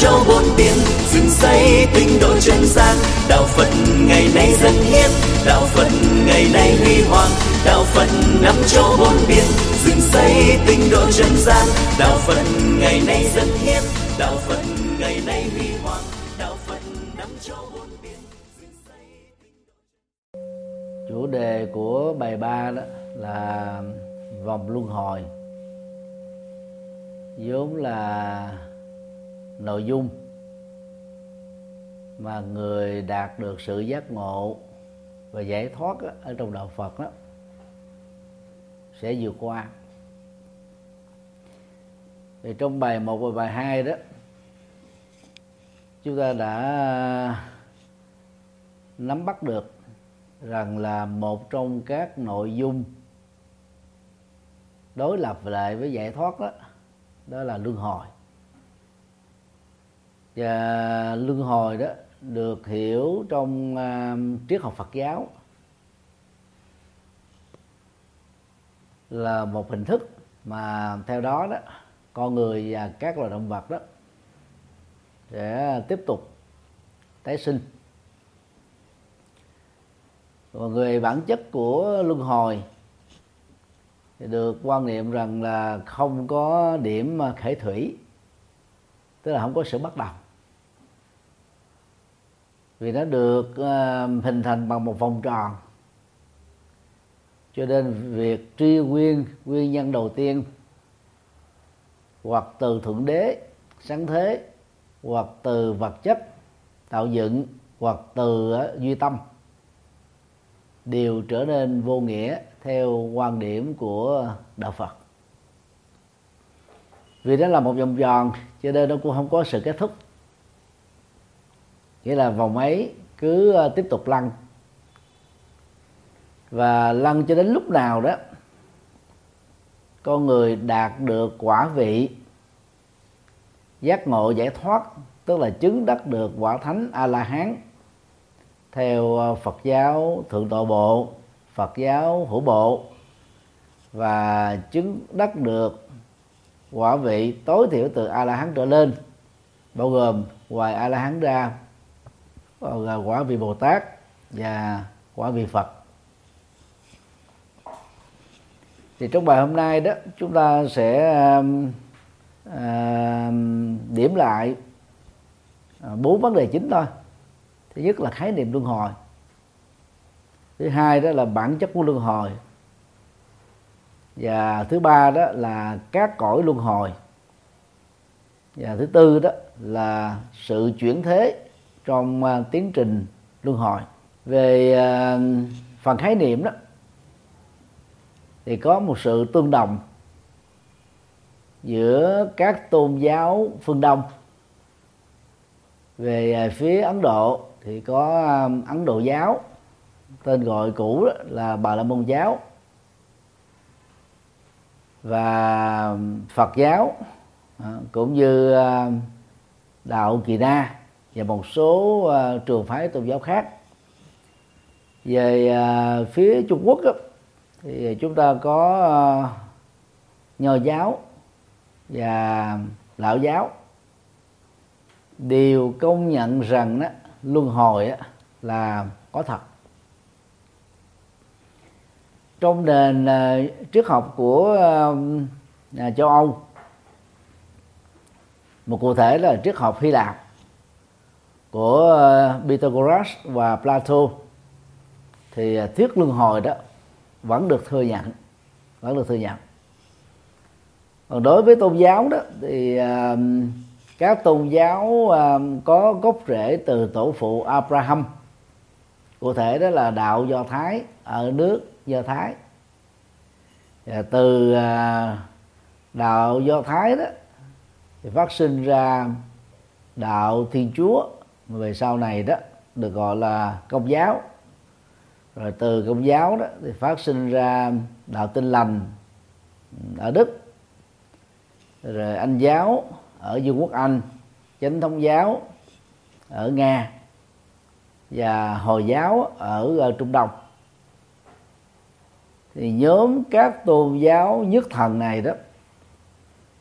châu bốn biển dựng xây tinh độ chân gian. Đạo phật ngày nay dân hiến, đạo phật ngày nay huy hoàng. Đạo phật năm châu bốn biển dựng xây tinh độ chân gian. Đạo phật ngày nay dân hiến, đạo phật ngày nay huy hoàng. Đạo phật năm châu bốn biển dựng xây chủ đề của bài ba đó là vòng luân hồi. Vốn là nội dung mà người đạt được sự giác ngộ và giải thoát đó, ở trong đạo Phật đó sẽ vượt qua. Thì trong bài 1 và bài 2 đó chúng ta đã nắm bắt được rằng là một trong các nội dung đối lập lại với giải thoát đó đó là luân hồi và luân hồi đó được hiểu trong uh, triết học Phật giáo là một hình thức mà theo đó đó con người và các loài động vật đó sẽ tiếp tục tái sinh. Còn người bản chất của luân hồi thì được quan niệm rằng là không có điểm à, khởi thủy tức là không có sự bắt đầu vì nó được uh, hình thành bằng một vòng tròn. Cho nên việc truy nguyên nguyên nhân đầu tiên hoặc từ thượng đế sáng thế hoặc từ vật chất tạo dựng hoặc từ uh, duy tâm đều trở nên vô nghĩa theo quan điểm của đạo Phật. Vì đó là một vòng tròn cho nên nó cũng không có sự kết thúc nghĩa là vòng ấy cứ ờ, tiếp tục lăn. Và lăn cho đến lúc nào đó, con người đạt được quả vị giác ngộ giải thoát, tức là chứng đắc được quả thánh a la hán theo ờ, Phật giáo thượng tọa bộ, Phật giáo hữu bộ, và chứng đắc được quả vị tối thiểu từ a la hán trở lên, bao gồm ngoài a la hán ra Ờ, quả vị bồ tát và quả vị phật. Thì trong bài hôm nay đó, chúng ta sẽ um, um, điểm lại à, bốn vấn đề chính thôi. Thứ nhất là khái niệm luân hồi. Thứ hai đó là bản chất của luân hồi. Và thứ ba đó là các cõi luân hồi. Và thứ tư đó là sự chuyển thế trong uh, tiến trình luân hồi. Về uh, phần khái niệm đó thì có một sự tương đồng giữa các tôn giáo phương đông. Về à, phía ấn độ thì có ấn độ giáo tên gọi cũ là bà la môn giáo. Và phật giáo cũng như đạo kỳ na và một số à, trường phái tôn giáo khác. Về à, phía trung quốc thì chúng ta có à, nho giáo và lão giáo. Đều công nhận rằng đó luân hồi là có thật. Trong nền uh, triết học của uh, châu Âu một cụ thể là triết học Hy Lạp của ờ, Pythagoras và Plato. Thì ờ, thuyết luân hồi đó vẫn được thừa nhận vẫn được thừa nhận. Còn đối với tôn giáo đó thì uh, các tôn giáo uh, có gốc rễ từ tổ phụ Abraham. Cụ thể đó là đạo do thái ở nước do thái. Và từ uh, đạo do thái đó thì phát sinh ra đạo thiên chúa về sau này đó được gọi là công giáo. Rồi từ công giáo đó thì phát sinh ra đạo tin lành ở đức. Rồi anh giáo ở vương quốc anh chánh thống giáo ở nga và hồi giáo ở, ở trung đông. Thì nhóm các tôn giáo nhất thần này đó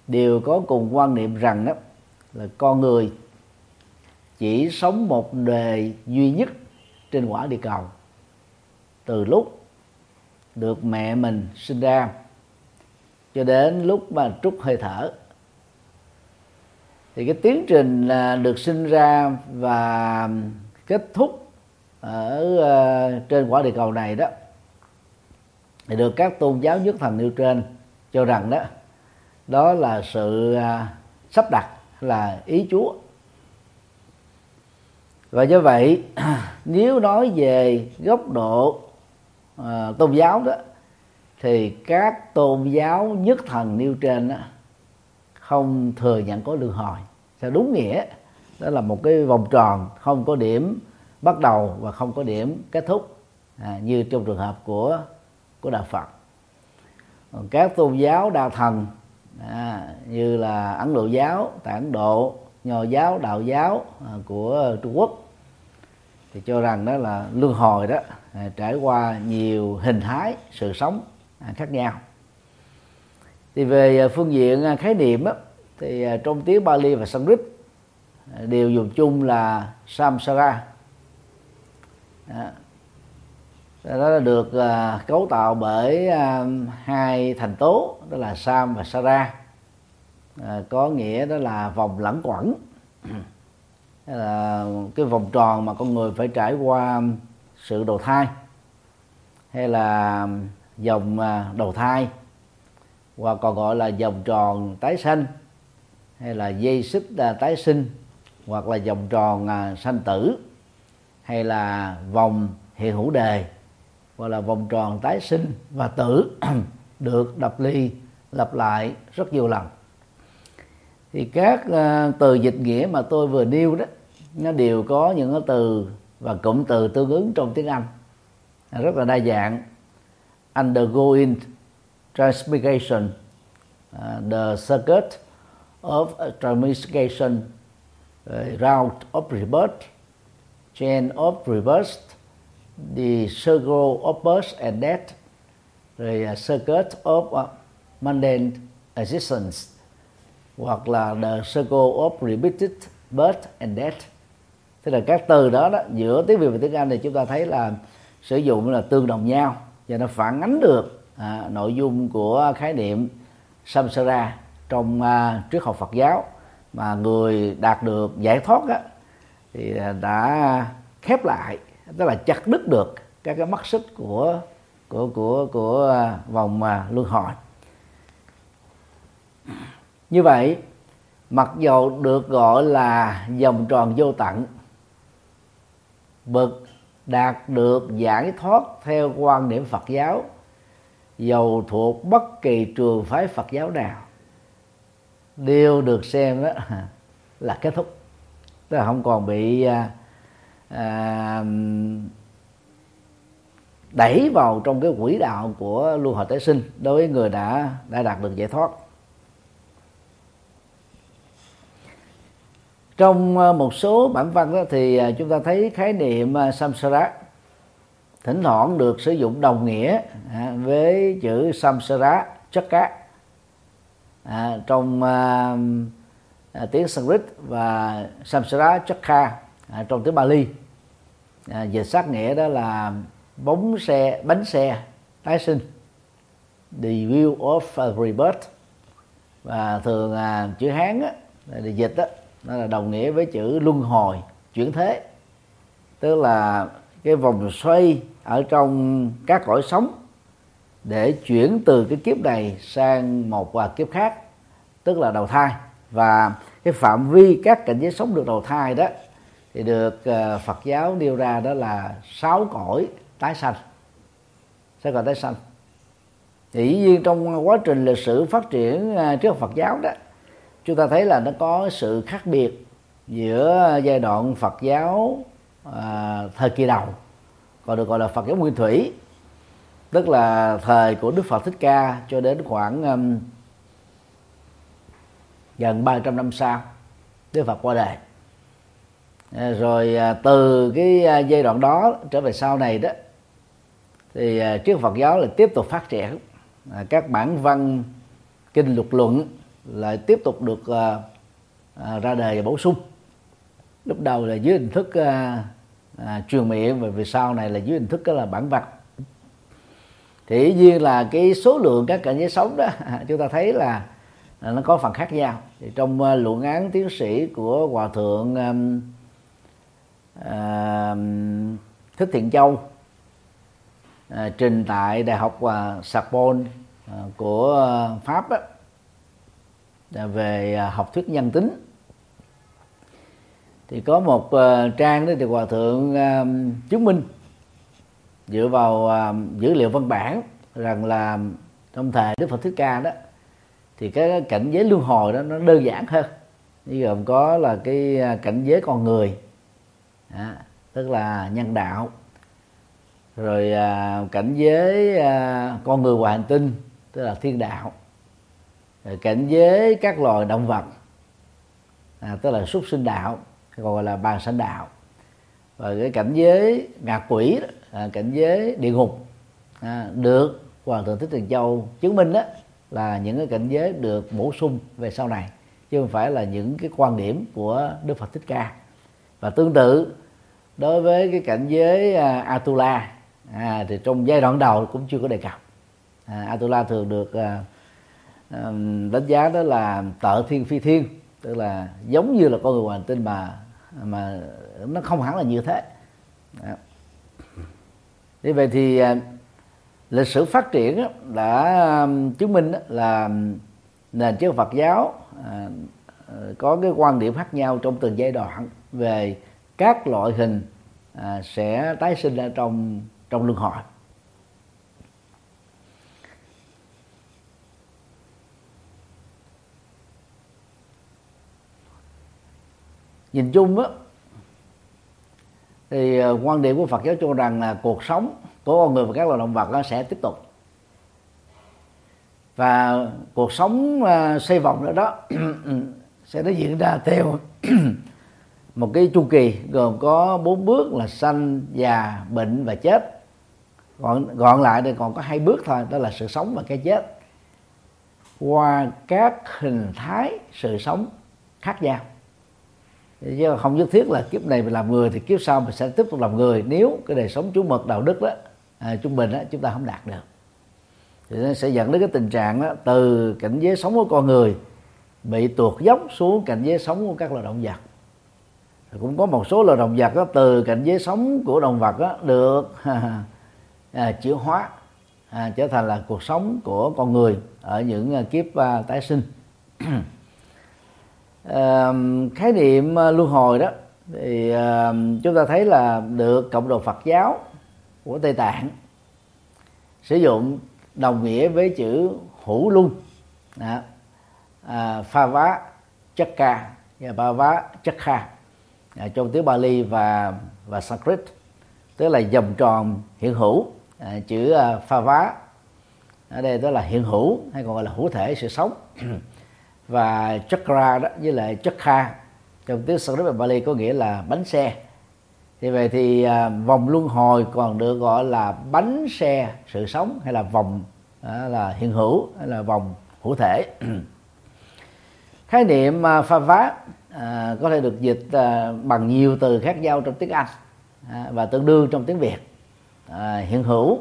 đều có cùng quan niệm rằng đó là con người chỉ sống một đời duy nhất trên quả địa cầu. Từ lúc được mẹ mình sinh ra cho đến lúc mà trút hơi thở, thì cái tiến trình là được sinh ra và kết thúc ở ờ, trên quả địa cầu này đó, thì được các tôn giáo nhất thần nêu trên cho rằng đó đó là sự ờ, sắp đặt là ý Chúa và do vậy nếu nói về góc độ à, tôn giáo đó thì các tôn giáo nhất thần nêu trên đó, không thừa nhận có luân hồi. Theo đúng nghĩa đó là một cái vòng tròn không có điểm bắt đầu và không có điểm kết thúc à, như trong trường hợp của của đạo Phật. Còn các tôn giáo đa thần à, như là Ấn Độ giáo tại Ấn Độ Nho giáo đạo giáo à, của Trung Quốc thì cho rằng đó là luân hồi đó à, trải qua nhiều hình thái sự sống à, khác nhau. Thì về à, phương diện à, khái niệm đó, thì à, trong tiếng Bali và Sanskrit đều dùng chung là samsara. Đó. đó là được uh, cấu tạo bởi uh, hai thành tố đó là sam và sara. Uh, có nghĩa đó là vòng lẩn quẩn là cái vòng tròn mà con người phải trải qua sự đầu thai, hay là dòng à, đầu thai, hoặc còn gọi là vòng tròn tái sanh, hay là dây xích à, tái sinh, hoặc là vòng tròn à, sanh tử, hay là vòng hiện hữu đề gọi là vòng tròn tái sinh và tử, được đập ly lặp lại rất nhiều lần. Thì các từ dịch nghĩa mà tôi vừa nêu đó nó đều có những cái từ và cụm từ tương ứng trong tiếng Anh. Rất là đa dạng. Undergoing transmigration uh, the circuit of transmigration uh, route of rebirth chain of rebirth the circle of birth and death rồi uh, circuit of uh, mundane existence hoặc là the circle of repeated birth and death tức là các từ đó, đó giữa tiếng việt và tiếng anh thì chúng ta thấy là sử dụng là tương đồng nhau và nó phản ánh được à, nội dung của khái niệm samsara trong à, triết học Phật giáo mà người đạt được giải thoát á, thì đã khép lại tức là chặt đứt được các cái mắt xích của của của của vòng à, luân hồi. Như vậy mặc dầu được gọi là vòng tròn vô tận bậc đạt được giải thoát theo quan điểm Phật giáo dầu thuộc bất kỳ trường phái Phật giáo nào đều được xem đó là kết thúc. Tức là không còn bị à, à, đẩy vào trong cái quỹ đạo của luân hồi tái sinh đối với người đã đã đạt được giải thoát. Trong ờ, một số bản văn đó thì ờ, chúng ta thấy khái niệm ờ, samsara thỉnh thoảng được sử dụng đồng nghĩa à, với chữ samsara chất cá à, trong à, tiếng Sanskrit và samsara chakha à, trong tiếng Bali. À, dịch sát nghĩa đó là bóng xe bánh xe tái sinh the wheel of rebirth. Và thường à, chữ hán á, là dịch đó nó là đồng nghĩa với chữ luân hồi, chuyển thế. Tức là cái vòng xoay ở trong các cõi sống để chuyển từ cái kiếp này sang một và kiếp khác, tức là đầu thai. Và cái phạm vi các cảnh giới sống được đầu thai đó thì được ờ, Phật giáo nêu ra đó là sáu cõi tái sanh. Sáu cõi tái sanh. Thì dĩ nhiên trong quá trình lịch sử phát triển ờ, trước Phật giáo đó chúng ta thấy là nó có sự khác biệt giữa giai đoạn Phật giáo à, thời kỳ đầu còn được gọi là Phật giáo Nguyên Thủy. Tức là thời của Đức Phật Thích Ca cho đến khoảng um, gần 300 năm sau Đức Phật qua đời. À, rồi à, từ cái à, giai đoạn đó trở về sau này đó thì à, triết Phật giáo là tiếp tục phát triển. À, các bản văn kinh luật luận lại tiếp tục được à, à ra đời và bổ sung. Lúc đầu là dưới hình thức à, à, truyền miệng và về sau này là dưới hình thức đó là bản vật thì dĩ nhiên là cái số lượng các cảnh giới sống đó chúng ta thấy là nó có phần khác nhau. Thì trong uh, luận án tiến sĩ của hòa thượng um, uh, thích thiện châu uh, trình tại đại học uh, Sorbonne uh, của uh, pháp đó, Dạ, về à, học thuyết nhân tính. Thì có một à, trang đó thì hòa thượng à, chứng minh dựa vào dữ liệu văn bản rằng là trong thời Đức Phật Thích Ca đó thì cái cảnh giới luân hồi đó nó đơn giản hơn. Như gồm có là cái cảnh giới con người đó, tức là nhân đạo. Rồi à, cảnh giới à, con người ngoài hành tinh tức là thiên đạo. Ờ, cảnh giới các loài động vật à, tức là súc sinh đạo gọi là bàn sanh đạo. Và cái cảnh giới ngạ quỷ à, cảnh giới địa ngục à, được hoàng thượng thích trần châu chứng minh đó là những cái cảnh giới được bổ sung về sau này chứ không phải là những cái quan điểm của đức phật thích ca. Và tương tự đối với cái cảnh giới à, atula à, thì trong giai đoạn đầu cũng chưa có đề cập. À, atula thường được à, đánh giá đó là tợ thiên phi thiên, tức là giống như là con người ngoài hành tinh mà mà nó không hẳn là như thế Đó. như vậy thì à, lịch sử phát triển đã chứng minh là nền triết Phật giáo à, có cái quan điểm khác nhau trong từng giai đoạn về các loại hình à, sẽ tái sinh ra trong trong luân hồi nhìn chung á, thì ờ, quan điểm của Phật giáo cho rằng là cuộc sống của con người và các loài động vật nó sẽ tiếp tục. Và cuộc sống ờ, xây vòng nữa đó sẽ nó diễn ra theo một cái chu kỳ, gồm có bốn bước là sanh, già, bệnh và chết. Gọn gọn lại thì còn có hai bước thôi, đó là sự sống và cái chết. Qua các hình thái sự sống khác nhau chứ không nhất thiết là kiếp này mình làm người thì kiếp sau mình sẽ tiếp tục làm người. Nếu cái đời sống chủ mực đạo đức đó à, trung bình đó, chúng ta không đạt được. Thì nó sẽ dẫn đến cái tình trạng đó, từ cảnh giới sống của con người bị tuột dốc xuống cảnh giới sống của các loài động vật. Cũng có một số loài động vật đó, từ cảnh giới sống của động vật đó, được à, chuyển hóa à, trở thành là cuộc sống của con người ở những à, kiếp à, tái sinh. khái niệm ờ, luân hồi đó thì chúng ta thấy là được cộng đồng Phật giáo của Tây Tạng sử dụng đồng nghĩa với chữ hữu luân. À, pha vá chất ca và ba vá chất kha à, trong tiếng Bali và và Sanskrit tức là vòng tròn hiện hữu à, chữ à, pha vá ở đây đó là hiện hữu hay còn gọi là hữu thể sự sống và chakra đó với lại chakra trong tiếng Sanskrit và Bali có nghĩa là bánh xe. Thì vậy thì à, vòng luân hồi còn được gọi là bánh xe sự sống hay là vòng à, là hiện hữu hay là vòng hữu thể. Khái niệm à, pha vá à, có thể được dịch à, bằng nhiều từ khác nhau trong tiếng Anh à, và tương đương trong tiếng Việt. À, hiện hữu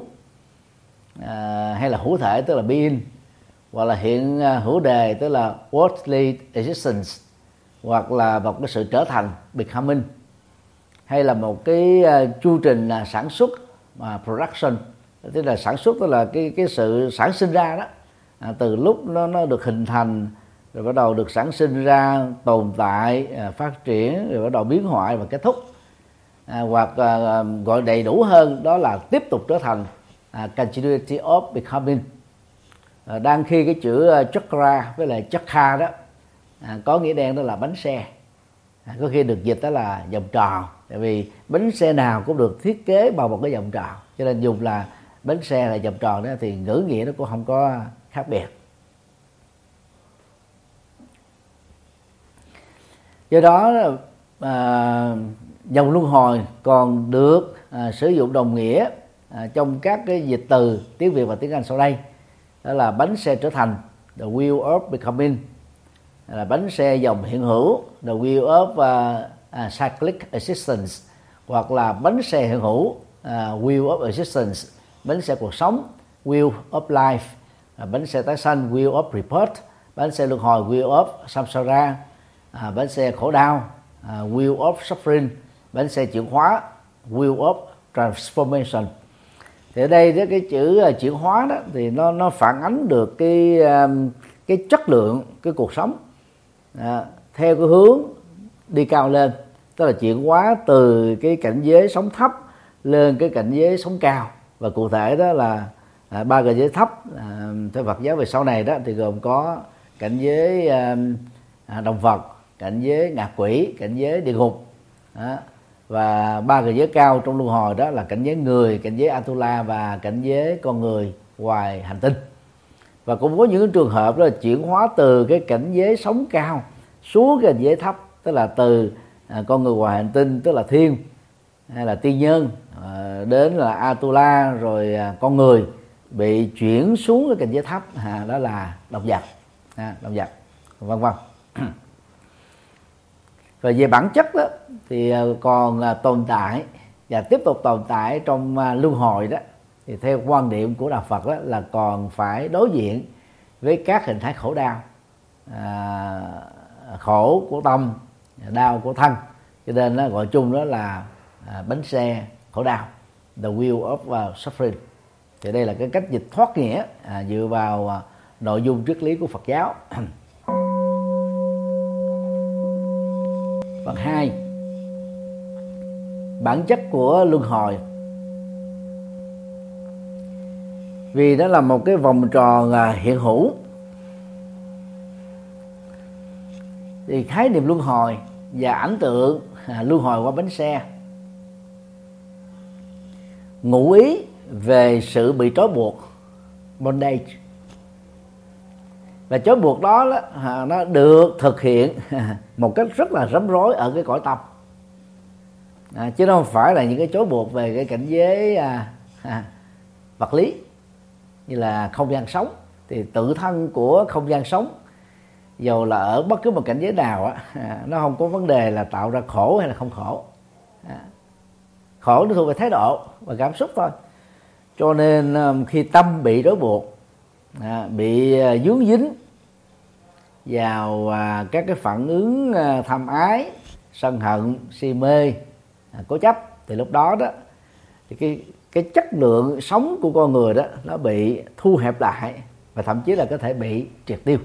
à, hay là hữu thể tức là being hoặc là hiện à, hữu đề tức là worldly existence hoặc là một cái sự trở thành becoming. Hay là một cái uh, chu trình là sản xuất mà production. Tức là sản xuất tức là cái cái sự sản sinh ra đó. À, từ lúc nó nó được hình thành rồi bắt đầu được sản sinh ra tồn tại à, phát triển rồi bắt đầu biến hoại và kết thúc. À, hoặc à, à gọi đầy đủ hơn đó là tiếp tục trở thành à, continuity of becoming à, đang khi cái chữ ờ, chakra với lại chakra đó à, có nghĩa đen đó là bánh xe. À, có khi được dịch đó là vòng tròn tại vì bánh xe nào cũng được thiết kế bằng một cái vòng tròn cho nên dùng là bánh xe là vòng tròn đó thì ngữ nghĩa nó cũng không có khác biệt. Do đó à, dòng luân hồi còn được à, sử dụng đồng nghĩa à, trong các cái dịch từ tiếng việt và tiếng anh sau đây đó là bánh xe trở thành the wheel of becoming. Là bánh xe dòng hiện hữu the wheel of uh, uh, cyclic existence. Hoặc là bánh xe hiện hữu uh, wheel of existence. Bánh xe cuộc sống wheel of life. Uh, bánh xe tái sanh wheel of rebirth. Bánh xe luân hồi wheel of samsara. Uh, bánh xe khổ đau uh, wheel of suffering. Bánh xe chuyển hóa wheel of transformation thì ở đây đó cái chữ à, chuyển hóa đó thì nó nó phản ánh được cái à, cái chất lượng cái cuộc sống. À, theo cái hướng đi cao lên tức là chuyển hóa từ cái cảnh giới sống thấp lên cái cảnh giới sống cao. Và cụ thể đó là à, ba cảnh giới thấp à, theo Phật giáo về sau này đó thì gồm có cảnh giới à, à động vật cảnh giới ngạ quỷ cảnh giới địa ngục. À, và ba cảnh giới cao trong luân hồi đó là cảnh giới người cảnh giới atula và cảnh giới con người ngoài hành tinh. Và cũng có những trường hợp đó là chuyển hóa từ cái cảnh giới sống cao xuống cái cảnh giới thấp tức là từ à, con người ngoài hành tinh tức là thiên hay là tiên nhân à, đến là atula rồi à, con người bị chuyển xuống cái cảnh giới thấp. À, đó là động vật à, động vật vân vân. Và về bản chất đó thì ờ, còn ờ, tồn tại và tiếp tục tồn tại trong ờ, luân hồi đó thì theo quan điểm của đạo Phật đó là còn phải đối diện với các hình thái khổ đau à, khổ của tâm đau của thân. Cho nên nó gọi chung đó là à, bánh xe khổ đau the wheel of uh, suffering. Thì đây là cái cách dịch thoát nghĩa à, dựa vào à, nội dung triết lý của Phật giáo. Phần hai bản chất của luân hồi. Vì nó là một cái vòng tròn à, hiện hữu. Thì khái niệm luân hồi và ảnh tượng à, luân hồi qua bánh xe. Ngụ ý về sự bị trói buộc bondage. Và trói buộc đó, đó à, nó được thực hiện một cách rất là rắm rối ở cái cõi tâm à, chứ không phải là những cái chối buộc về cái cảnh giới à, à, vật lý như là không gian sống. Thì tự thân của không gian sống dù là ở bất cứ một cảnh giới nào á nó không có vấn đề là tạo ra khổ hay là không khổ. À, khổ nó thuộc về thái độ và cảm xúc thôi. Cho nên à, khi tâm bị đối buộc à, bị dướng dính vào à, các cái phản ứng à, tham ái sân hận si mê À, cố chấp. Thì lúc đó đó thì cái cái chất lượng sống của con người đó nó bị thu hẹp lại và thậm chí là có thể bị triệt tiêu.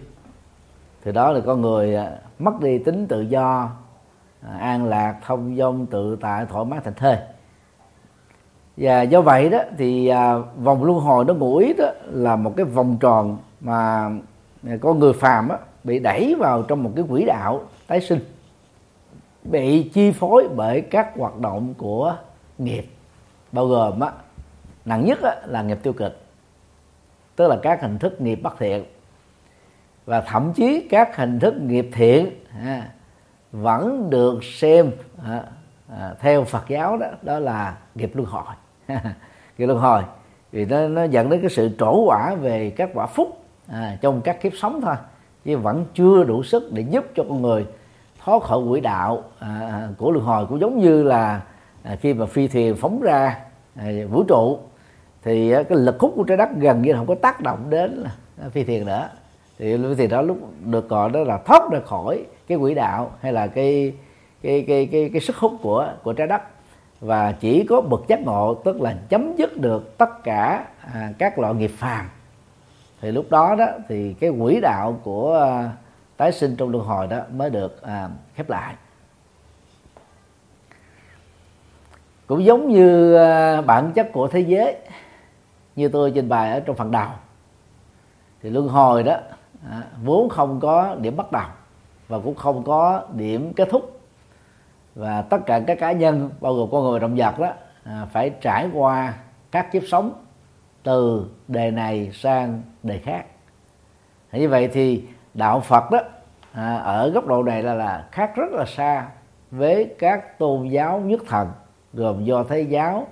Từ đó là con người à, mất đi tính tự do à, an lạc thông dong tự tại thoải mái thành thơi. Và do vậy đó thì vòng luân hồi nó ngụ ý đó là một cái vòng tròn mà con người phàm á, bị đẩy vào trong một cái quỹ đạo tái sinh bị chi phối bởi các hoạt động của nghiệp bao gồm á, nặng nhất á, là nghiệp tiêu cực tức là các hình thức nghiệp bất thiện. Và thậm chí các hình thức nghiệp thiện à, vẫn được xem à, à, theo Phật giáo đó đó là nghiệp luân hồi. Nghiệp luân hồi vì nó nó dẫn đến cái sự trổ quả về các quả phúc à, trong các kiếp sống thôi chứ vẫn chưa đủ sức để giúp cho con người thoát khỏi quỹ đạo à, à, của luân hồi cũng giống như là à, khi mà phi thuyền phóng ra à, vũ trụ thì à, cái lực hút của trái đất gần như không có tác động đến à, phi thuyền nữa. Thì phi thuyền đó lúc được gọi đó là thoát ra khỏi cái quỹ đạo hay là cái cái cái cái, cái sức hút của của trái đất. Và chỉ có bậc giác ngộ tức là chấm dứt được tất cả à, các loại nghiệp phàm. Thì lúc đó đó thì cái quỹ đạo của à, tái sinh trong luân hồi đó mới được à, khép lại. Cũng giống như à, bản chất của thế giới như tôi trình bày ở trong phần đầu thì luân hồi đó à, vốn không có điểm bắt đầu và cũng không có điểm kết thúc. Và tất cả các cá nhân bao gồm con người động vật đó à, phải trải qua các kiếp sống từ đề này sang đề khác. Như vậy thì đạo Phật đó à, ở góc độ này là là khác rất là xa với các tôn giáo nhất thần gồm do thế giáo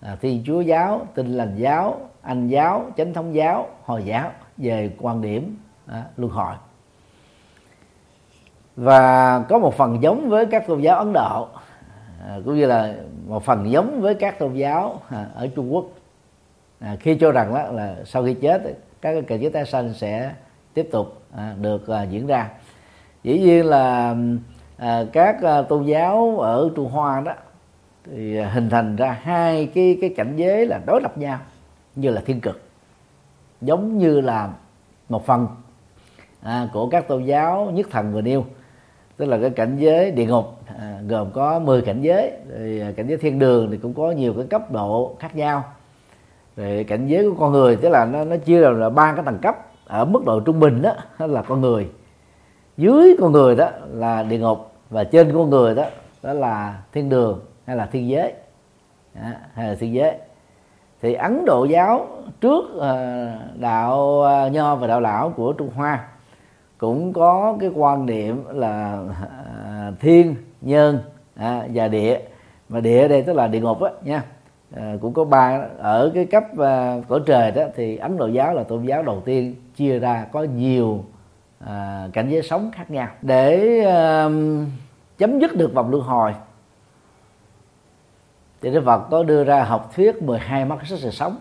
à, thiên chúa giáo tinh lành giáo anh giáo chánh thống giáo hồi giáo về quan điểm à, luân hồi. Và có một phần giống với các tôn giáo ấn độ à, cũng như là một phần giống với các tôn giáo à, ở trung quốc. À, khi cho rằng đó là sau khi chết các cái kẻ giới tái sanh sẽ tiếp tục à, được à, diễn ra. Dĩ nhiên là à, các à, tôn giáo ở trung hoa đó thì hình thành ra hai cái cái cảnh giới là đối lập nhau như là thiên cực giống như là một phần à, của các tôn giáo nhất thần vừa nêu. Tức là cái cảnh giới địa ngục à, gồm có 10 cảnh giới thì à, cảnh giới thiên đường thì cũng có nhiều cái cấp độ khác nhau. Rồi cảnh giới của con người tức là nó nó chia làm là ba cái tầng cấp ở mức độ trung bình đó là con người. Dưới con người đó là địa ngục và trên con người đó đó là thiên đường hay là thiên giới. Đó, hay là thiên giới. Thì ấn độ giáo trước ờ, đạo ờ, nho và đạo lão của trung hoa cũng có cái quan niệm là ờ, thiên nhân à, và địa. Mà địa ở đây tức là địa ngục á nha. Ờ, cũng có ba ở cái cấp ờ, uh, cõi trời đó thì ấn độ giáo là tôn giáo đầu tiên chia ra có nhiều à, cảnh giới sống khác nhau. Để à, chấm dứt được vòng luân hồi thì Đức Phật có đưa ra học thuyết 12 mắt xích sự sống.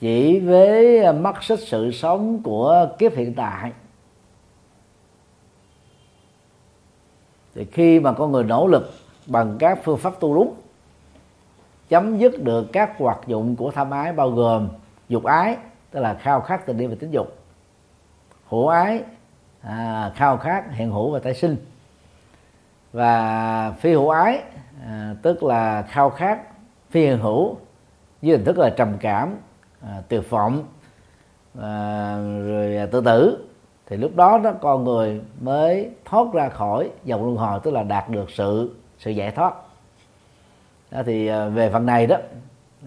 Chỉ với mắt xích sự sống của kiếp hiện tại. Thì khi mà con người nỗ lực bằng các phương pháp tu đúng chấm dứt được các hoạt dụng của tham ái bao gồm dục ái tức là khao khát tình yêu và tính dục hữu ái à, khao khát hiện hữu và tái sinh và phi hữu ái à, tức là khao khát phi hiện hữu với hình thức là trầm cảm à, tuyệt vọng à, rồi à, tự tử. Thì lúc đó đó con người mới thoát ra khỏi dòng luân hồi tức là đạt được sự sự giải thoát đó thì à, về phần này đó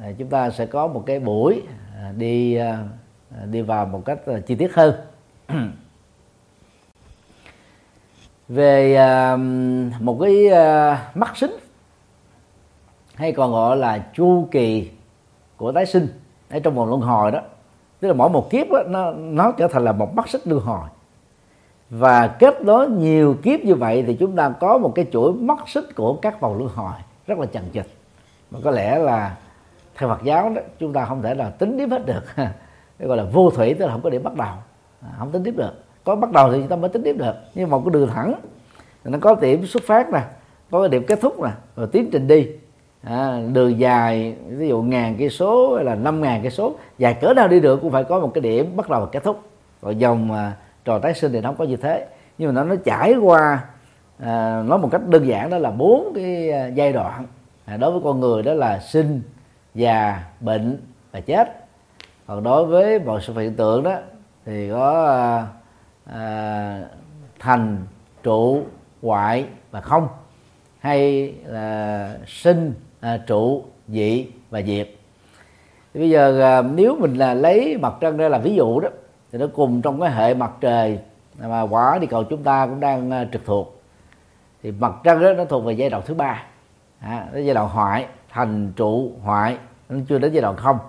à, chúng ta sẽ có một cái buổi à, đi đi vào một cách chi tiết hơn. Về một cái mắt xích hay còn gọi là chu kỳ của tái sinh ở trong vòng luân hồi đó. Tức là mỗi một kiếp đó, nó nó trở thành là một mắt xích luân hồi. Và kết nối nhiều kiếp như vậy thì chúng ta có một cái chuỗi mắt xích của các vòng luân hồi rất là chằng chịt. Mà có lẽ là theo Phật giáo đó chúng ta không thể là tính tiếp hết được. Cái gọi là vô thủy tức là không có điểm bắt đầu. À, không tính tiếp được. Có bắt đầu thì chúng ta mới tính tiếp được. Nhưng một cái đường thẳng nó có điểm xuất phát nè có cái điểm kết thúc nè rồi tiến trình đi. À, đường dài ví dụ ngàn cây số hay là năm ngàn cây số dài cỡ nào đi được cũng phải có một cái điểm bắt đầu và kết thúc. Rồi dòng à, trò tái sinh thì nó không có như thế. Nhưng mà nó nó trải qua à, nói một cách đơn giản đó là bốn cái à, giai đoạn. À, đối với con người đó là sinh già bệnh và chết. Còn đối với mọi sự hiện tượng đó thì có à, à, thành trụ hoại và không. Hay là sinh à, trụ dị và diệt. Thì bây giờ à, nếu mình là lấy mặt trăng ra là ví dụ đó thì nó cùng trong cái hệ mặt trời mà quả đi cầu chúng ta cũng đang à, trực thuộc thì mặt trăng đó nó thuộc về giai đoạn thứ ba. À, đó giai đoạn hoại thành trụ hoại nó chưa đến giai đoạn không.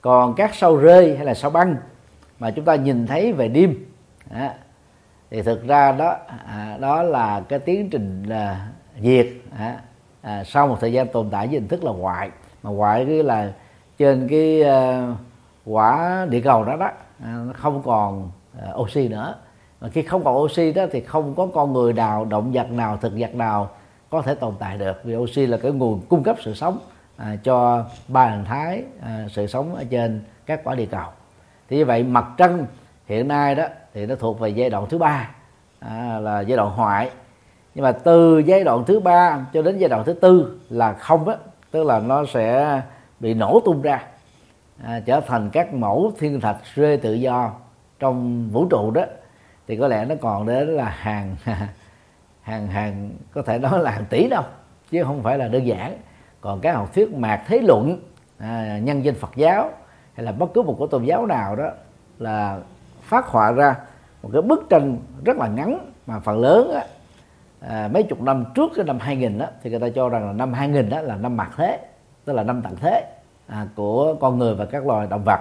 Còn các sao rơi hay là sao băng mà chúng ta nhìn thấy về đêm à, thì thực ra đó à, đó là cái tiến trình là diệt à, à, sau một thời gian tồn tại với hình thức là hoại. Mà hoại cái là trên cái à, quả địa cầu đó đó à, nó không còn à, oxy nữa mà khi không còn oxy đó thì không có con người nào động vật nào thực vật nào có thể tồn tại được. Vì oxy là cái nguồn cung cấp sự sống à, cho ba hình thái à, sự sống ở trên các quả địa cầu. Thì như vậy mặt trăng hiện nay đó thì nó thuộc về giai đoạn thứ ba à, là giai đoạn hoại. Nhưng mà từ giai đoạn thứ ba cho đến giai đoạn thứ tư là không á tức là nó sẽ bị nổ tung ra à, trở thành các mẫu thiên thạch rơi tự do trong vũ trụ đó thì có lẽ nó còn đến là hàng hàng hàng có thể nói là hàng tỷ đâu chứ không phải là đơn giản. Còn các học thuyết mạc thế luận à, nhân danh Phật giáo hay là bất cứ một cái tôn giáo nào đó là phát họa ra một cái bức tranh rất là ngắn mà phần lớn á, à, mấy chục năm trước cái năm 2000 đó thì người ta cho rằng là năm 2000 đó là năm mạt thế tức là năm tận thế à, của con người và các loài động vật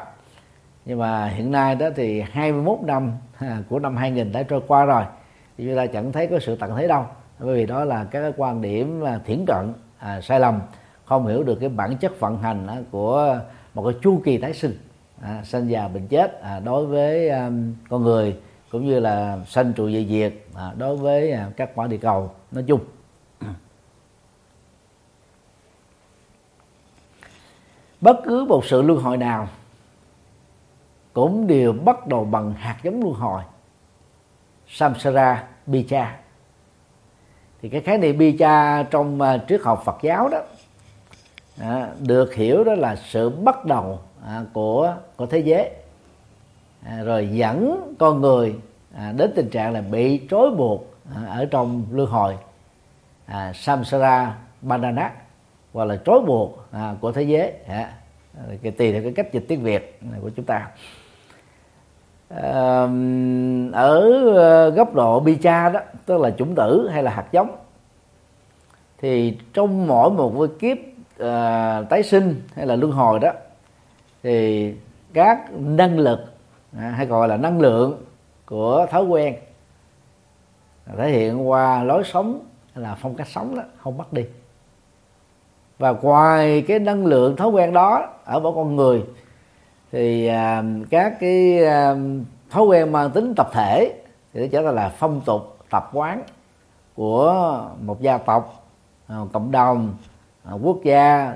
nhưng mà hiện nay đó thì 21 năm à, của năm 2000 đã trôi qua rồi. Thì chúng ta chẳng thấy có sự tận thế đâu. Bởi vì đó là các cái quan điểm à, thiển cận à, sai lầm không hiểu được cái bản chất vận hành à, của một cái chu kỳ tái sinh à, sinh già bệnh chết à, đối với à, con người cũng như là sanh trụ dị diệt à, đối với à, các quả địa cầu nói chung. Bất cứ một sự luân hồi nào cũng đều bắt đầu bằng hạt giống luân hồi. Samsara bicha thì cái khái niệm bicha trong uh, triết học Phật giáo đó à, được hiểu đó là sự bắt đầu à, của của thế giới. À, rồi dẫn con người à, đến tình trạng là bị trói buộc à, ở trong luân hồi. À, samsara banana hoặc là trói buộc à, của thế giới. À, cái tùy theo cái cách dịch tiếng việt của chúng ta ở ờ, góc độ bi cha đó tức là chủng tử hay là hạt giống thì trong mỗi một cái kiếp uh, tái sinh hay là luân hồi đó thì các năng lực à, hay gọi là năng lượng của thói quen thể hiện qua lối sống hay là phong cách sống đó không mất đi. Và ngoài cái năng lượng thói quen đó ở mỗi con người thì à, các cái à, thói quen mang tính tập thể thì nó trở thành là phong tục tập quán của một gia tộc một cộng đồng một quốc gia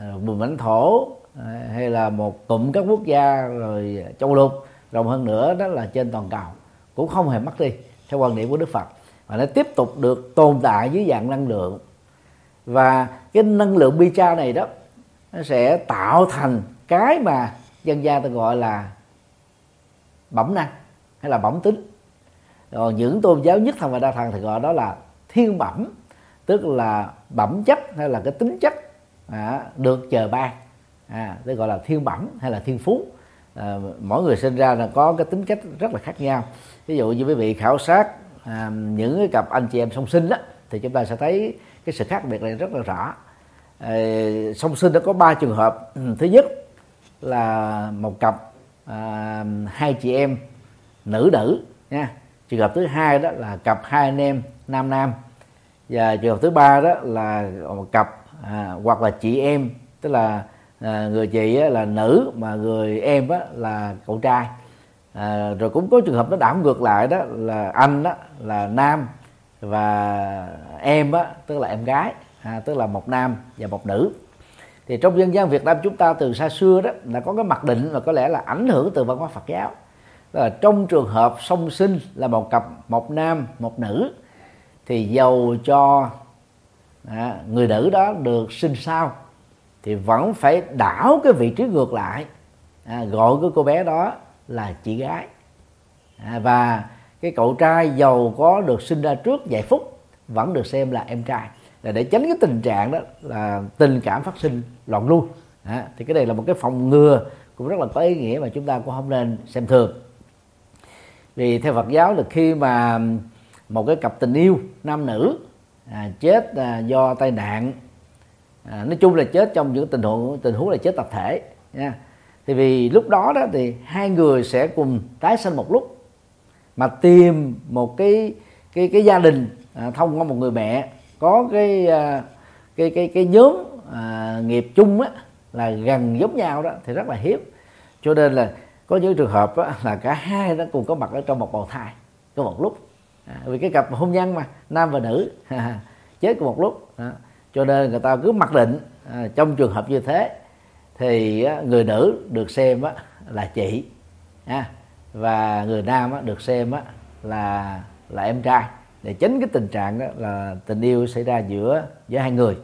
à, vùng lãnh thổ hay là một cụm các quốc gia rồi châu lục rộng hơn nữa đó là trên toàn cầu. Cũng không hề mất đi theo quan điểm của đức phật. Và nó tiếp tục được tồn tại dưới dạng năng lượng. Và cái năng lượng bi cha này đó nó sẽ tạo thành cái mà dân gian ta gọi là bẩm năng hay là bẩm tính rồi những tôn giáo nhất thần và đa thần thì gọi đó là thiên bẩm tức là bẩm chất hay là cái tính chất à, được chờ ban. À, tôi gọi là thiên bẩm hay là thiên phú. À, mỗi người sinh ra là có cái tính cách rất là khác nhau. Ví dụ như quý vị khảo sát à, những cái cặp anh chị em song sinh đó thì chúng ta sẽ thấy cái sự khác biệt này rất là rõ. À, song sinh nó có ba trường hợp. Ừ, thứ nhất là một cặp à, hai chị em nữ nữ nha. Trường hợp thứ hai đó là cặp hai anh em nam nam. Và trường hợp thứ ba đó là một cặp à, hoặc là chị em tức là à, người chị á, là nữ mà người em á, là cậu trai. À, rồi cũng có trường hợp nó đảo ngược lại đó là anh đó là nam và em á tức là em gái à, tức là một nam và một nữ thì trong dân gian Việt Nam chúng ta từ xa xưa đó là có cái mặc định là có lẽ là ảnh hưởng từ văn hóa Phật giáo. Đó là trong trường hợp song sinh là một cặp một nam một nữ thì giàu cho à, người nữ đó được sinh sau thì vẫn phải đảo cái vị trí ngược lại. À, gọi cái cô bé đó là chị gái. À, và cái cậu trai giàu có được sinh ra trước vài phút vẫn được xem là em trai. Là để tránh cái tình trạng đó là tình cảm phát sinh loạn luôn, à, thì cái này là một cái phòng ngừa cũng rất là có ý nghĩa mà chúng ta cũng không nên xem thường. Vì theo Phật giáo là khi mà một cái cặp tình yêu nam nữ à, chết à, do tai nạn à, nói chung là chết trong những tình huống tình huống là chết tập thể nha. Thì vì lúc đó đó thì hai người sẽ cùng tái sinh một lúc mà tìm một cái cái cái gia đình à, thông qua một người mẹ có cái à, cái cái cái nhóm à, nghiệp chung á là gần giống nhau đó thì rất là hiếm. Cho nên là có những trường hợp á, là cả hai nó cùng có mặt ở trong một bào thai có một lúc. À, vì cái cặp hôn nhân mà nam và nữ chết cùng một lúc. À, cho nên người ta cứ mặc định à, trong trường hợp như thế thì á, người nữ được xem á, là chị à, và người nam á, được xem á, là là em trai. Để tránh cái tình trạng đó là tình yêu xảy ra giữa giữa hai người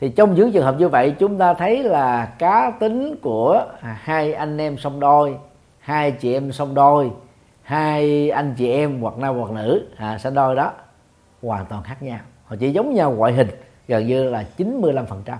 thì trong những trường hợp như vậy chúng ta thấy là cá tính của hai anh em song đôi hai chị em song đôi hai anh chị em hoặc nam hoặc nữ à, song đôi đó hoàn toàn khác nhau. Họ chỉ giống nhau ngoại hình gần như là 95 phần trăm.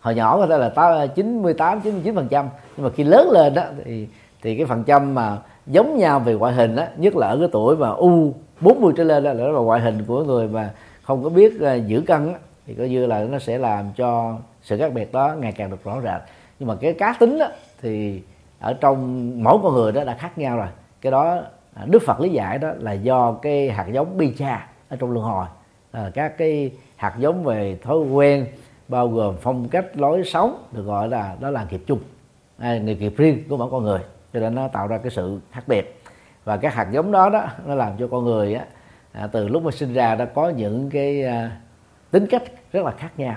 Hồi nhỏ có thể là 98 99 à, phần trăm. Nhưng mà khi lớn lên đó thì thì cái phần trăm mà giống nhau về ngoại hình đó nhất là ở cái tuổi mà u 40 trở lên đó là ngoại hình của người mà không có biết à, giữ cân đó, thì coi như là nó sẽ làm cho sự khác biệt đó ngày càng được rõ rệt. Nhưng mà cái cá tính đó, thì ở trong mỗi con người đó đã khác nhau rồi. Cái đó à, Đức Phật lý giải đó là do cái hạt giống bi cha ở trong luân hồi. À, các cái hạt giống về thói quen bao gồm phong cách lối sống được gọi là đó là nghiệp chung à, nghiệp nghiệp riêng của mỗi con người. Cho nên nó tạo ra cái sự khác biệt. Và các hạt giống đó đó nó làm cho con người á, à, từ lúc mà sinh ra đã có những cái à, tính cách rất là khác nhau.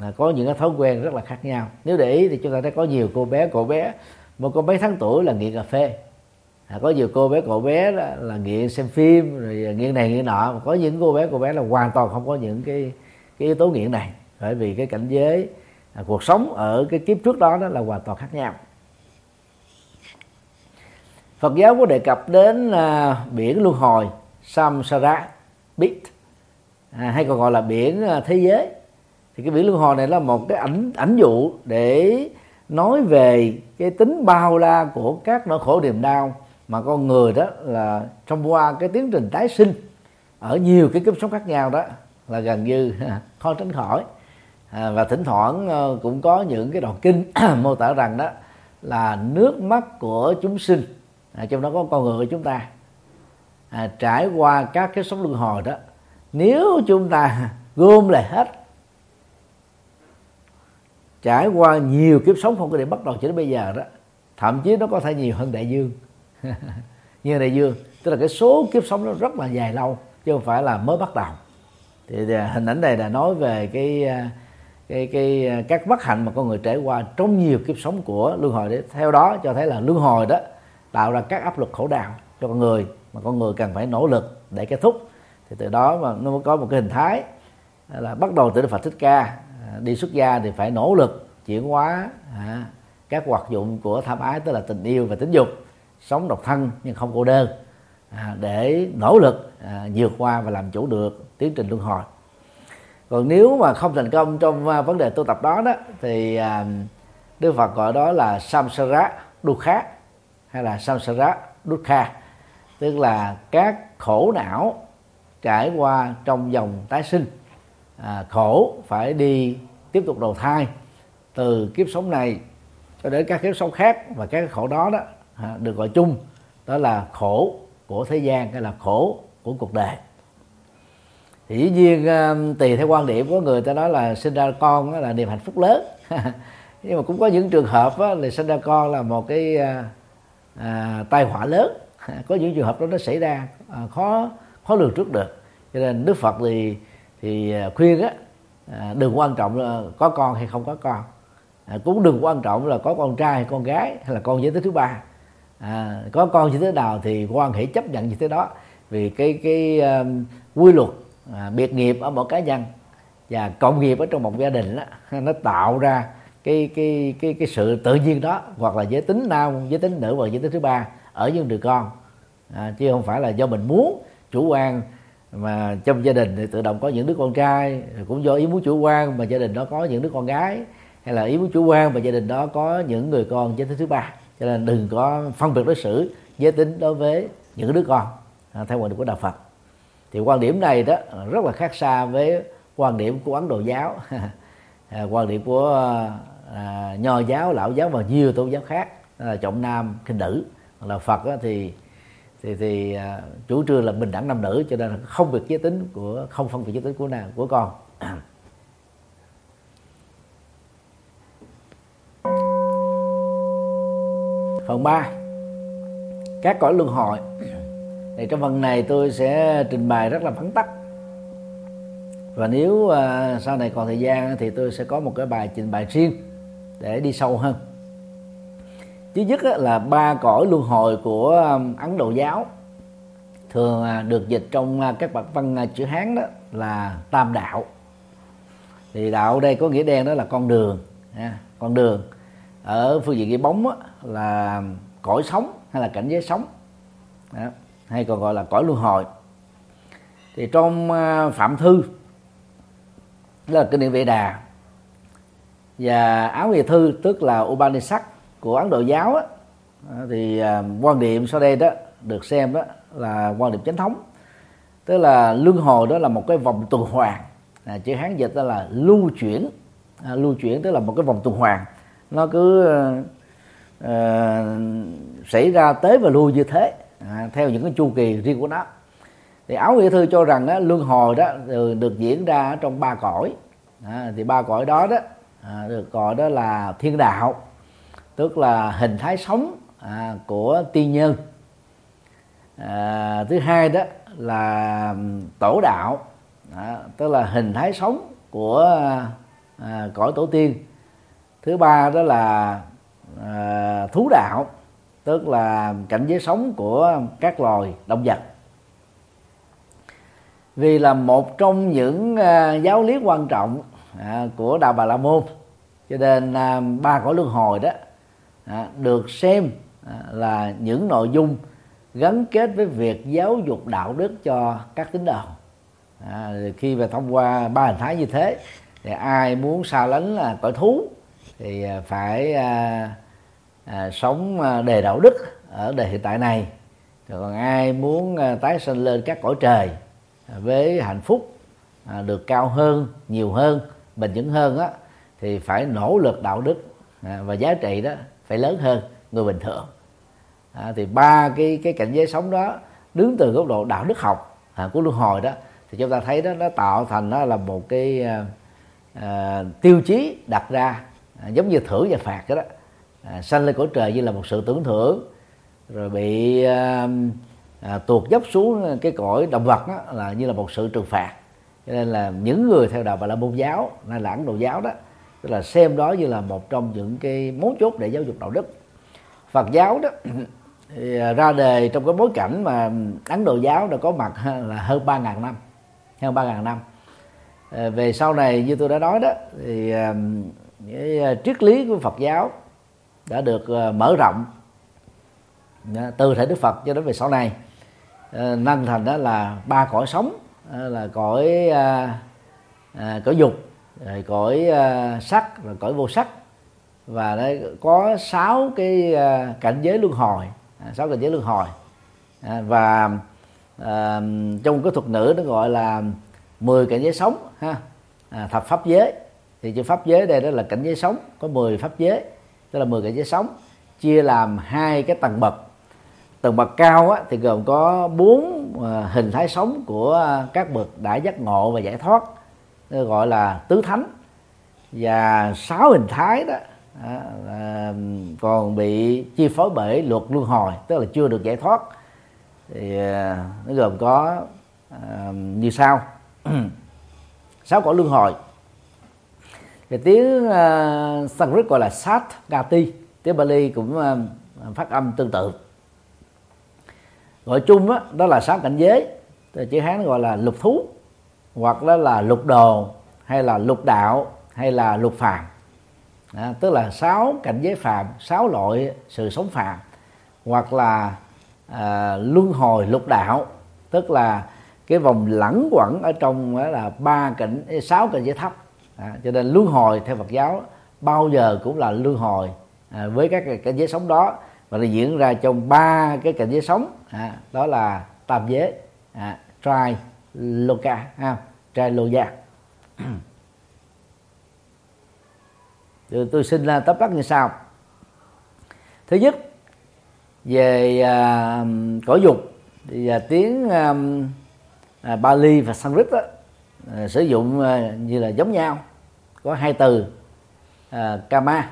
À, có những cái thói quen rất là khác nhau. Nếu để ý thì chúng ta thấy có nhiều cô bé cậu bé. Một cô mấy tháng tuổi là nghiện cà phê. À, có nhiều cô bé cậu bé đó là nghiện xem phim rồi nghiện này nghiện nọ. Có những cô bé cậu bé là hoàn toàn không có những cái cái yếu tố nghiện này. Bởi vì cái cảnh giới à, cuộc sống ở cái kiếp trước đó đó là hoàn toàn khác nhau. Phật giáo có đề cập đến à, biển luân hồi Samsara Bit à, hay còn gọi là biển à, thế giới. Thì cái biển luân hồi này là một cái ảnh ảnh dụ để nói về cái tính bao la của các nỗi khổ niềm đau mà con người đó là trong qua cái tiến trình tái sinh ở nhiều cái kiếp sống khác nhau đó là gần như khó tránh khỏi. À, và thỉnh thoảng ờ, cũng có những cái đoạn kinh mô tả rằng đó là nước mắt của chúng sinh à, trong đó có con người của chúng ta à, trải qua các cái sống luân hồi đó nếu chúng ta gom lại hết, trải qua nhiều kiếp sống không có để bắt đầu cho đến bây giờ đó, thậm chí nó có thể nhiều hơn đại dương. Như đại dương, tức là cái số kiếp sống nó rất là dài lâu, chứ không phải là mới bắt đầu. Thì hình ảnh này là nói về cái cái cái, các bất hạnh mà con người trải qua trong nhiều kiếp sống của luân hồi để theo đó cho thấy là luân hồi đó tạo ra các áp lực khổ đau cho con người, mà con người cần phải nỗ lực để kết thúc thì từ đó mà nó mới có một cái hình thái là bắt đầu từ Đức Phật Thích Ca. À, đi xuất gia thì phải nỗ lực chuyển hóa à, các hoạt dụng của tham ái tức là tình yêu và tính dục sống độc thân nhưng không cô đơn à, để nỗ lực à, vượt qua và làm chủ được tiến trình luân hồi. Còn nếu mà không thành công trong à, vấn đề tu tập đó đó thì à, Đức Phật gọi đó là samsara dukkha hay là samsara dukkha tức là các khổ não trải qua trong dòng tái sinh. À, khổ phải đi tiếp tục đầu thai. Từ kiếp sống này cho đến các kiếp sống khác và các khổ đó đó à, được gọi chung đó là khổ của thế gian hay là khổ của cuộc đời. Thì dĩ nhiên à, tùy theo quan điểm của người ta nói là sinh ra con là niềm hạnh phúc lớn. Nhưng mà cũng có những trường hợp á, là sinh ra con là một cái à, à, tai họa lớn. Có những trường hợp đó nó xảy ra à, khó khó lường trước được cho nên đức phật thì thì à, khuyên á à, đừng quan trọng là có con hay không có con. À, cũng đừng quan trọng là có con trai hay con gái hay là con giới tính thứ ba. À, có con như thế nào thì quan hệ chấp nhận như thế đó. Vì cái cái um, quy luật à, biệt nghiệp ở mỗi cá nhân và cộng nghiệp ở trong một gia đình đó, nó tạo ra cái cái cái cái sự tự nhiên đó hoặc là giới tính nam giới tính nữ và giới tính thứ ba ở những đứa con. À, chứ không phải là do mình muốn chủ quan mà trong gia đình thì tự động có những đứa con trai cũng do ý muốn chủ quan mà gia đình đó có những đứa con gái. Hay là ý muốn chủ quan mà gia đình đó có những người con giới tính thứ ba. Cho nên đừng có phân biệt đối xử giới tính đối với những đứa con à, theo quan điểm của đạo Phật. Thì quan điểm này đó rất là khác xa với quan điểm của Ấn Độ giáo. À, quan điểm của à, nho giáo lão giáo và nhiều tôn giáo khác là trọng nam khinh nữ. Là Phật thì thì thì uh, chủ trương là bình đẳng nam nữ cho nên là không việc giới tính của không phân biệt giới tính của nàng của con. Phần 3 các cõi luân hồi. Thì trong phần này tôi sẽ trình bày rất là vắn tắt. Và nếu uh, sau này còn thời gian thì tôi sẽ có một cái bài trình bày riêng để đi sâu hơn thứ nhất là ba cõi luân hồi của um, ấn độ giáo. Thường à, được dịch trong à, các bản văn à, chữ hán đó là tam đạo. Thì đạo đây có nghĩa đen đó là con đường con đường. Ở phương diện cái bóng là cõi sống hay là cảnh giới sống. Đó. hay còn gọi là cõi luân hồi. Thì trong phạm thư, đó là kinh điển vệ đà và áo nghề thư, tức là Upanishad của Ấn Độ giáo á, thì à, quan điểm sau đây đó được xem đó là quan điểm chính thống. Tức là luân hồi đó là một cái vòng tuần hoàn. À, chữ hán dịch đó là lưu chuyển. À, lưu chuyển tức là một cái vòng tuần hoàn. Nó cứ uh, xảy ra tới và lui như thế à, theo những cái chu kỳ riêng của nó. Thì áo nghĩa thư cho rằng á, luân hồi đó được, được diễn ra trong ba cõi. À, thì ba cõi đó đó à, được gọi đó là thiên đạo tức là hình thái sống à, của tiên nhân. À, thứ hai đó là tổ đạo. À, tức là hình thái sống của à, cõi tổ tiên. Thứ ba đó là à, thú đạo tức là cảnh giới sống của các loài động vật. Vì là một trong những à, giáo lý quan trọng à, của đạo bà la môn. Cho nên à, ba cõi luân hồi đó à, được xem à, là những nội dung gắn kết với việc giáo dục đạo đức cho các tín đồ. À, khi mà thông qua ba hình thái như thế thì ai muốn xa lánh là cõi thú thì à, phải à, à, sống à, đề đạo đức ở đời hiện tại này. Còn ai muốn à, tái sinh lên các cõi trời với hạnh phúc à, được cao hơn nhiều hơn bền vững hơn á thì phải nỗ lực đạo đức à, và giá trị đó phải lớn hơn người bình thường à, thì ba cái cái cảnh giới sống đó đứng từ góc độ đạo đức học à, của luân hồi đó thì chúng ta thấy đó nó tạo thành nó là một cái à, à tiêu chí đặt ra à, giống như thưởng và phạt đó. À, sanh lên cõi trời như là một sự tưởng thưởng rồi bị à, à, tuột dốc xuống cái cõi động vật đó, là như là một sự trừng phạt cho nên là những người theo đạo bà la môn giáo là lãng đồ giáo đó tức là xem đó như là một trong những cái mấu chốt để giáo dục đạo đức. Phật giáo đó, thì à, ra đề trong cái bối cảnh mà ấn độ giáo đã có mặt là hơn ba ngàn năm, hơn ba ngàn năm. À, về sau này như tôi đã nói đó, thì à, cái triết lý của phật giáo đã được mở rộng từ thể đức phật cho đến về sau này. Nâng thành đó là ba cõi sống là cõi cõi dục rồi cõi ờ, sắc rồi cõi vô sắc và đây có sáu cái ờ, cảnh giới luân hồi. À, sáu cảnh giới luân hồi. À, và à, trong cái thuật ngữ nó gọi là 10 cảnh giới sống ha. À, thập pháp giới. Thì chữ pháp giới đây đó là cảnh giới sống có 10 pháp giới tức là 10 cảnh giới sống chia làm hai cái tầng bậc. Tầng bậc cao á, thì gồm có bốn uh, hình thái sống của các bậc đã giác ngộ và giải thoát gọi là tứ thánh. Và sáu hình thái đó à, à, còn bị chi phối bởi luật luân hồi tức là chưa được giải thoát. Thì à, nó gồm có à, như sau. Sáu cõi luân hồi. Thì tiếng uh, Sanskrit gọi là sát gati tiếng Bali cũng uh, phát âm tương tự. Gọi chung đó, đó là sáu cảnh giới. Chữ hán gọi là lục thú hoặc đó là lục đồ hay là lục đạo hay là lục phàm. À, tức là sáu cảnh giới phàm sáu loại sự sống phàm hoặc là à, luân hồi lục đạo tức là cái vòng lẳng quẩn ở trong đó là ba cảnh eh, sáu cảnh giới thấp. À, cho nên luân hồi theo Phật giáo bao giờ cũng là luân hồi à, với các cảnh giới sống đó và nó diễn ra trong ba cái cảnh giới sống. À, đó là tam giới à, trai loka ha trai lô gia. Tôi, tôi xin uh, tóm tắt như sau. Thứ nhất về à, cõi dục thì à, tiếng à, à, Bali và Sanskrit đó, à, sử dụng à, như là giống nhau. Có hai từ à, kama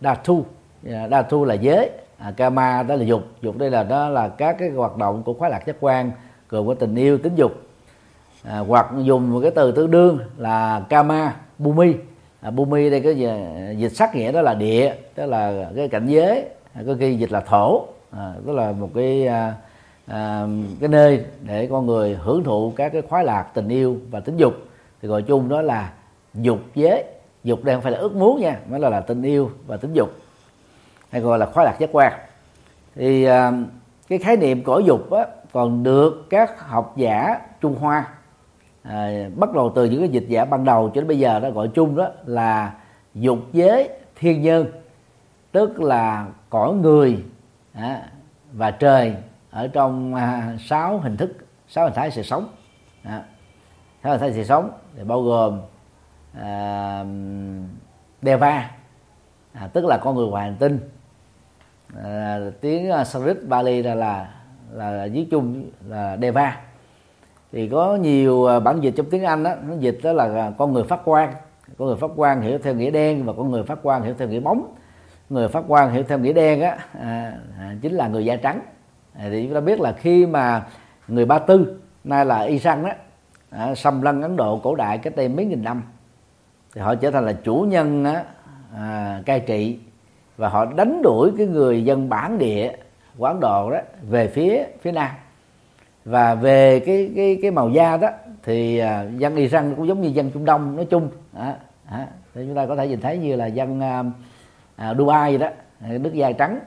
dhatu à, dhatu là giới à, kama đó là dục. Dục đây là đó là các cái hoạt động của khoái lạc giác quan gồm có tình yêu tính dục à, hoặc dùng một cái từ tương đương là kama bumi. À, bumi đây cái dịch sắc nghĩa đó là địa tức là cái cảnh giới. À, có khi dịch là thổ. À, tức là một cái à, à, cái nơi để con người hưởng thụ các cái khoái lạc tình yêu và tính dục. Thì gọi chung đó là dục giới. Dục đây không phải là ước muốn nha mới là là tình yêu và tính dục. Hay gọi là khoái lạc giác quan. Thì à, cái khái niệm cõi dục á, còn được các học giả trung hoa à, bắt đầu từ những cái dịch giả ban đầu cho đến bây giờ đó gọi chung đó là dục giới thiên nhân tức là cõi người à, và trời ở trong à, sáu hình thức sáu hình thái sự sống. À, sáu hình thái sự sống thì bao gồm à, Deva à, tức là con người ngoài hành tinh. À, tiếng Sanskrit Bali là là là viết chung là Deva thì có nhiều à, bản dịch trong tiếng Anh đó nó dịch đó là à, con người phát quan, con người phát quan hiểu theo nghĩa đen và con người phát quan hiểu theo nghĩa bóng. Người phát quan hiểu theo nghĩa đen á à, à, chính là người da trắng. À, thì chúng ta biết là khi mà người ba tư nay là y săn đó à, xâm lăng ấn độ cổ đại cách đây mấy nghìn năm thì họ trở thành là chủ nhân á, à, cai trị và họ đánh đuổi cái người dân bản địa của Ấn Độ đó về phía phía nam và về cái cái cái màu da đó thì à, dân Iran cũng giống như dân Trung Đông nói chung. À, à, thì chúng ta có thể nhìn thấy như là dân à, à, Dubai vậy đó nước da trắng.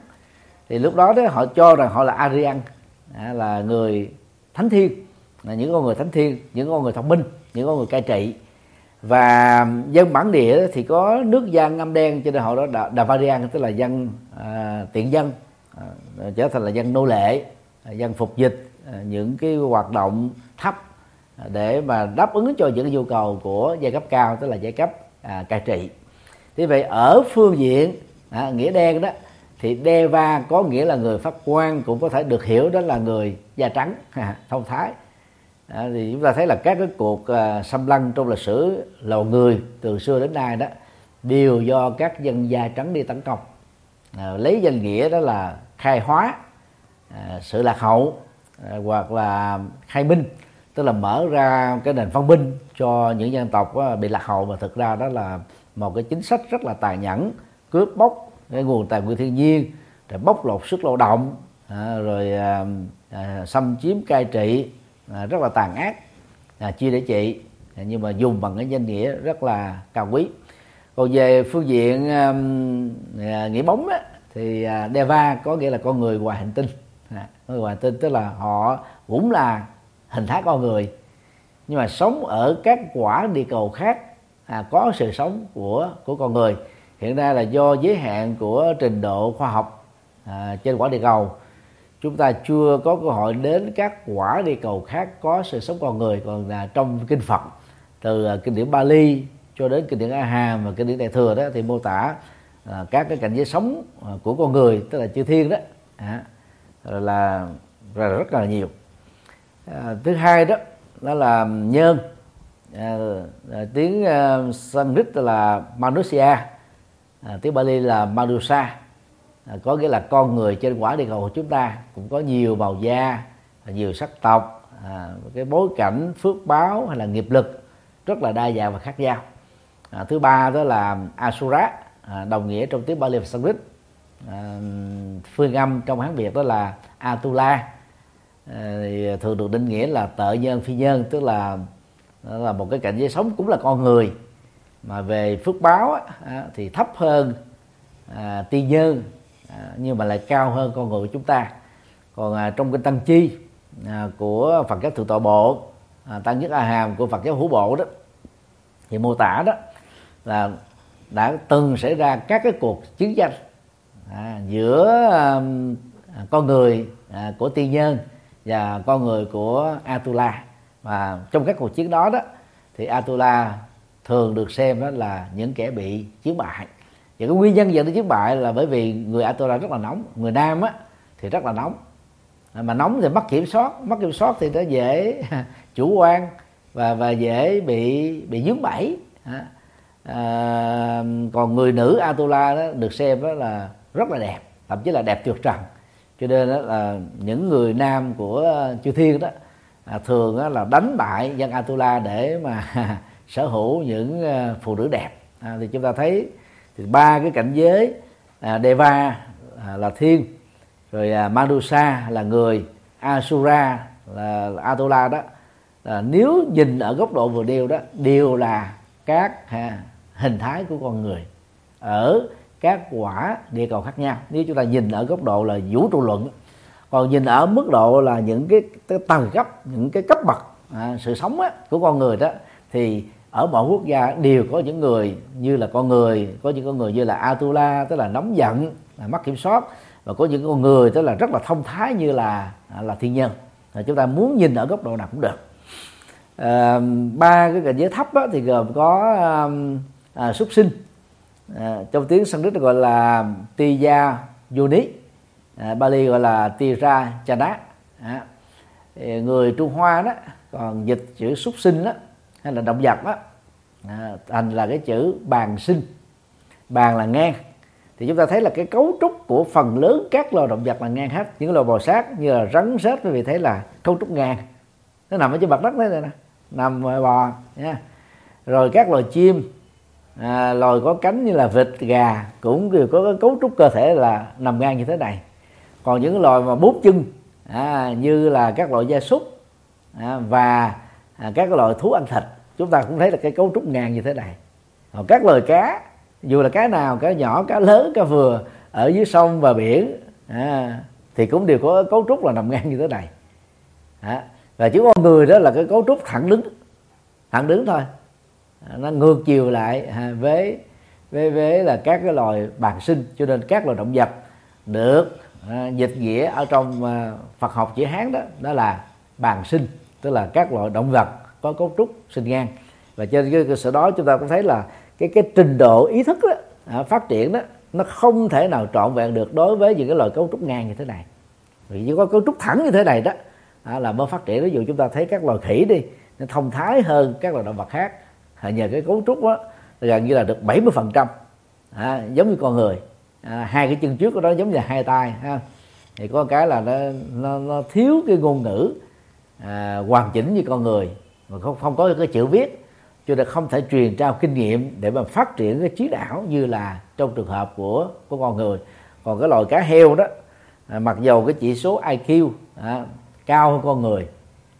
Thì lúc đó đó họ cho rằng họ là Aryan à, là người thánh thiên là những con người thánh thiên những con người thông minh những con người cai trị. Và dân bản địa thì có nước da ngâm đen cho nên họ đó là Davarian tức là dân à, tiện dân à, trở thành là dân nô lệ à, dân phục dịch. À, những cái hoạt động thấp à, để mà đáp ứng cho những nhu cầu của giai cấp cao tức là giai cấp à, cai trị. Thế vậy ở phương diện à, nghĩa đen đó thì Deva có nghĩa là người phát quan cũng có thể được hiểu đó là người da trắng thông thái. À, thì chúng ta thấy là các cái cuộc à, xâm lăng trong lịch sử loài người từ xưa đến nay đó đều do các dân da trắng đi tấn công. À, lấy danh nghĩa đó là khai hóa à, sự lạc hậu Ờ, hoặc là khai minh tức là mở ra cái nền văn minh cho những dân tộc ờ, bị lạc hậu. Mà thực ra đó là một cái chính sách rất là tàn nhẫn cướp bóc cái nguồn tài nguyên thiên nhiên rồi bóc lột sức lao động à, rồi à, à, xâm chiếm cai trị à, rất là tàn ác à, chia để trị. À, nhưng mà dùng bằng cái danh nghĩa rất là cao quý. Còn về phương diện à, nghĩa bóng á, thì à, Deva có nghĩa là con người ngoài hành tinh người ngoài tinh tức là họ cũng là hình thái con người nhưng mà sống ở các quả địa cầu khác à, có sự sống của của con người. Hiện nay là do giới hạn của trình độ khoa học à, trên quả địa cầu. Chúng ta chưa có cơ hội đến các quả địa cầu khác có sự sống con người còn là trong kinh Phật từ à, kinh điển Bali cho đến kinh điển A Hàm và kinh điển Đại thừa đó thì mô tả à, các cái cảnh giới sống à, của con người tức là chư thiên đó. À, là, là rất là nhiều. À, thứ hai đó đó là nhân à, à, tiếng uh, Sanskrit là Manusia. À, tiếng Bali là Manusa. À, có nghĩa là con người trên quả địa cầu của chúng ta cũng có nhiều màu da nhiều sắc tộc à, cái bối cảnh phước báo hay là nghiệp lực rất là đa dạng và khác nhau. À, thứ ba đó là Asura à, đồng nghĩa trong tiếng Bali và Sanskrit à, phương âm trong hán Việt đó là Atula. À, thì thường được định nghĩa là tợ nhân phi nhân tức là là một cái cảnh giới sống cũng là con người. Mà về phước báo á, thì thấp hơn à, tiên nhân à, nhưng mà lại cao hơn con người của chúng ta. Còn à, trong cái tăng chi à, của Phật giáo thượng tọa bộ à, tăng nhất a hàm của Phật giáo hữu bộ đó thì mô tả đó là đã từng xảy ra các cái cuộc chiến tranh à, giữa um, à, con người à, của tiên nhân và con người của Atula. Và trong các cuộc chiến đó đó thì Atula thường được xem đó là những kẻ bị chiến bại. Và cái nguyên nhân dẫn đến chiến bại là bởi vì người Atula rất là nóng. Người nam á thì rất là nóng. À, mà nóng thì mất kiểm soát. Mất kiểm soát thì nó dễ chủ quan và và dễ bị bị dướng bẫy. À, à, còn người nữ Atula đó được xem đó là rất là đẹp thậm chí là đẹp tuyệt trần. Cho nên đó là những người nam của chư thiên đó à, thường đó là đánh bại dân Atula để mà sở hữu những à, phụ nữ đẹp. À, thì chúng ta thấy thì ba cái cảnh giới à, Deva à, là thiên rồi à, Manusa là người Asura là, là Atula đó. À, nếu nhìn ở góc độ vừa đều đó đều là các à, hình thái của con người. Ở các quả địa cầu khác nhau. Nếu chúng ta nhìn ở góc độ là vũ trụ luận còn nhìn ở mức độ là những cái, cái tầng cấp những cái cấp bậc à, sự sống á, của con người đó thì ở mọi quốc gia đều có những người như là con người có những con người như là Atula tức là nóng giận là mất kiểm soát và có những con người tức là rất là thông thái như là à, là thiên nhân. À, chúng ta muốn nhìn ở góc độ nào cũng được. À, ba cái cảnh giới thấp đó, thì gồm có à, súc sinh à, trong tiếng sanskrit gọi là tiya yoni à, Bali gọi là tira chana. À, người Trung Hoa đó còn dịch chữ súc sinh đó hay là động vật đó à, thành là cái chữ bàn sinh. Bàn là ngang. Thì chúng ta thấy là cái cấu trúc của phần lớn các loài động vật là ngang hết. Những loài bò sát như là rắn rết quý vị thấy là cấu trúc ngang. Nó nằm ở trên mặt đất đấy nè nằm bò nha. Rồi các loài chim à, loài có cánh như là vịt gà cũng đều có cái cấu trúc cơ thể là nằm ngang như thế này. Còn những loài mà bốn chân à, như là các loại gia súc à, và à, các loại thú ăn thịt chúng ta cũng thấy là cái cấu trúc ngang như thế này. Còn các loài cá dù là cá nào cá nhỏ cá lớn cá vừa ở dưới sông và biển à, thì cũng đều có cấu trúc là nằm ngang như thế này. À, và chỉ con người đó là cái cấu trúc thẳng đứng thẳng đứng thôi. À, nó ngược chiều lại à, với với với là các cái loài bàn sinh cho nên các loài động vật được à, dịch nghĩa ở trong à, Phật học chữ Hán đó đó là bàn sinh tức là các loại động vật có cấu trúc sinh ngang. Và trên cái cơ sở đó chúng ta cũng thấy là cái cái trình độ ý thức đó, à, phát triển đó nó không thể nào trọn vẹn được đối với những cái loài cấu trúc ngang như thế này. Vì chỉ có cấu trúc thẳng như thế này đó à, là mới phát triển. Ví dụ chúng ta thấy các loài khỉ đi nó thông thái hơn các loài động vật khác à, nhờ cái cấu trúc đó gần như là được 70% phần trăm. À, giống như con người. À, hai cái chân trước của nó giống như hai tay ha. Thì có cái là nó nó, nó thiếu cái ngôn ngữ à, hoàn chỉnh như con người. Mà không không có cái chữ viết. Cho nên không thể truyền trao kinh nghiệm để mà phát triển cái trí não như là trong trường hợp của của con người. Còn cái loài cá heo đó à, mặc dầu cái chỉ số IQ à, cao hơn con người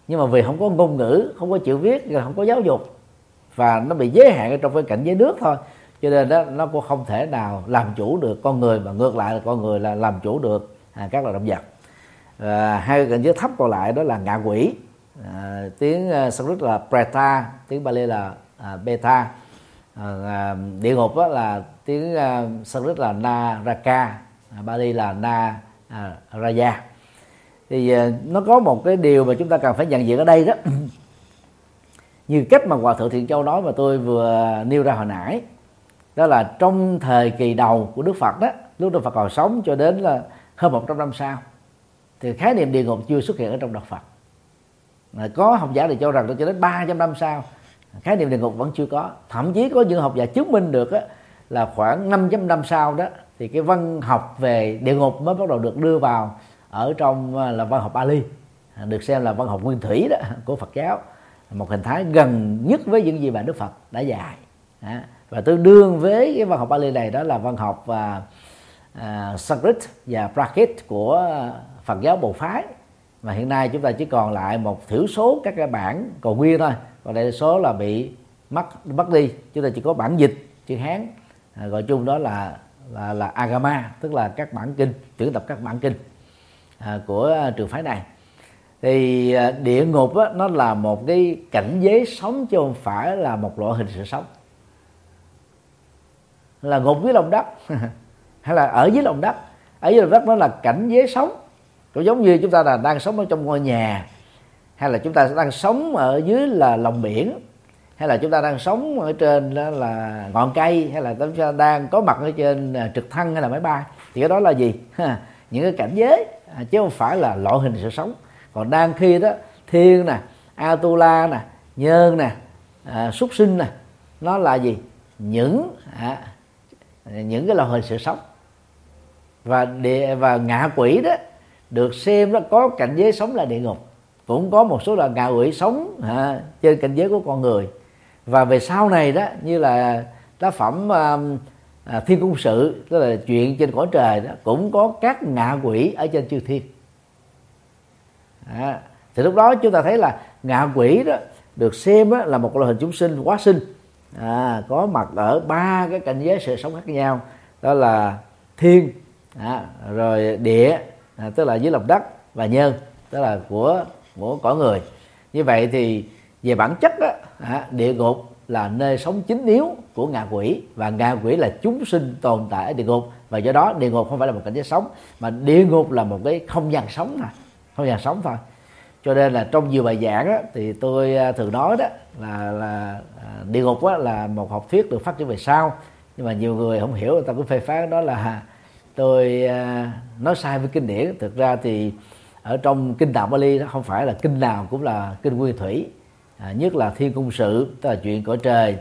nhưng mà vì không có ngôn ngữ không có chữ viết không có giáo dục và nó bị giới hạn trong cái cảnh giới nước thôi. Cho nên đó nó cũng không thể nào làm chủ được con người mà ngược lại là con người là làm chủ được à, các loài động vật. À, hai cảnh giới thấp còn lại đó là ngạ quỷ à, tiếng uh, Sanskrit là preta tiếng Bali là à, beta. À, à, địa ngục đó là tiếng uh, Sanskrit là naraka à, Bali là na à, raya. Thì uh, nó có một cái điều mà chúng ta cần phải nhận diện ở đây đó như cách mà hòa thượng thiện châu nói mà tôi vừa nêu ra hồi nãy đó là trong thời kỳ đầu của đức phật đó lúc đức phật còn sống cho đến là hơn 100 năm sau thì khái niệm địa ngục chưa xuất hiện ở trong đạo phật. Có học giả thì cho rằng cho đến 300 năm sau khái niệm địa ngục vẫn chưa có. Thậm chí có những học giả chứng minh được đó, là khoảng 500 năm sau đó thì cái văn học về địa ngục mới bắt đầu được đưa vào ở trong à, là văn học Bali được xem là văn học nguyên thủy đó của Phật giáo một hình thái gần nhất với những gì mà Đức Phật đã dạy. Và tương đương với cái văn học Bali này đó là văn học và uh, Sanskrit và Prakrit của Phật giáo Bồ phái. Mà hiện nay chúng ta chỉ còn lại một thiểu số các cái bản còn nguyên thôi. Còn đại số là bị mất mất đi. Chúng ta chỉ có bản dịch chữ hán à, gọi chung đó là là là agama tức là các bản kinh tuyển tập các bản kinh à, của à, trường phái này thì à, địa ngục đó, nó là một cái cảnh giới sống chứ không phải là một loại hình sự sống. Là ngục dưới lòng đất. Hay là ở dưới lòng đất. Ở dưới lòng đất nó là cảnh giới sống. Cũng giống như chúng ta là đang sống ở trong ngôi nhà. Hay là chúng ta đang sống ở dưới là lòng biển. Hay là chúng ta đang sống ở trên đó là ngọn cây. Hay là chúng ta đang có mặt ở trên à, trực thăng hay là máy bay. Thì cái đó là gì? Những cái cảnh giới à, chứ không phải là loại hình sự sống còn đang khi đó thiên nè atula nè nhơn nè à, súc sinh nè nó là gì? Những à, những cái loại hình sự sống. Và địa và ngạ quỷ đó được xem nó có cảnh giới sống là địa ngục. Cũng có một số là ngạ quỷ sống à, trên cảnh giới của con người. Và về sau này đó như là tác phẩm à, à, thiên cung sự tức là chuyện trên cõi trời đó cũng có các ngạ quỷ ở trên chư thiên à, thì lúc đó chúng ta thấy là ngạ quỷ đó được xem đó là một loại hình chúng sinh quá sinh. À, có mặt ở ba cái cảnh giới sự sống khác nhau đó là thiên à, rồi địa à, tức là dưới lòng đất và nhân tức là của của cõi người. Như vậy thì về bản chất đó, à, địa ngục là nơi sống chính yếu của ngạ quỷ và ngạ quỷ là chúng sinh tồn tại ở địa ngục. Và do đó địa ngục không phải là một cảnh giới sống mà địa ngục là một cái không gian sống này không gian sống thôi. Cho nên là trong nhiều bài giảng đó, thì tôi à, thường nói đó là là à, địa ngục đó là một học thuyết được phát triển về sau. Nhưng mà nhiều người không hiểu người ta cứ phê phán đó là à, tôi nói sai với kinh điển. Thực ra thì ở trong kinh đạo Bali đó không phải là kinh nào cũng là kinh nguyên thủy. À, nhất là thiên cung sự tức là chuyện cõi trời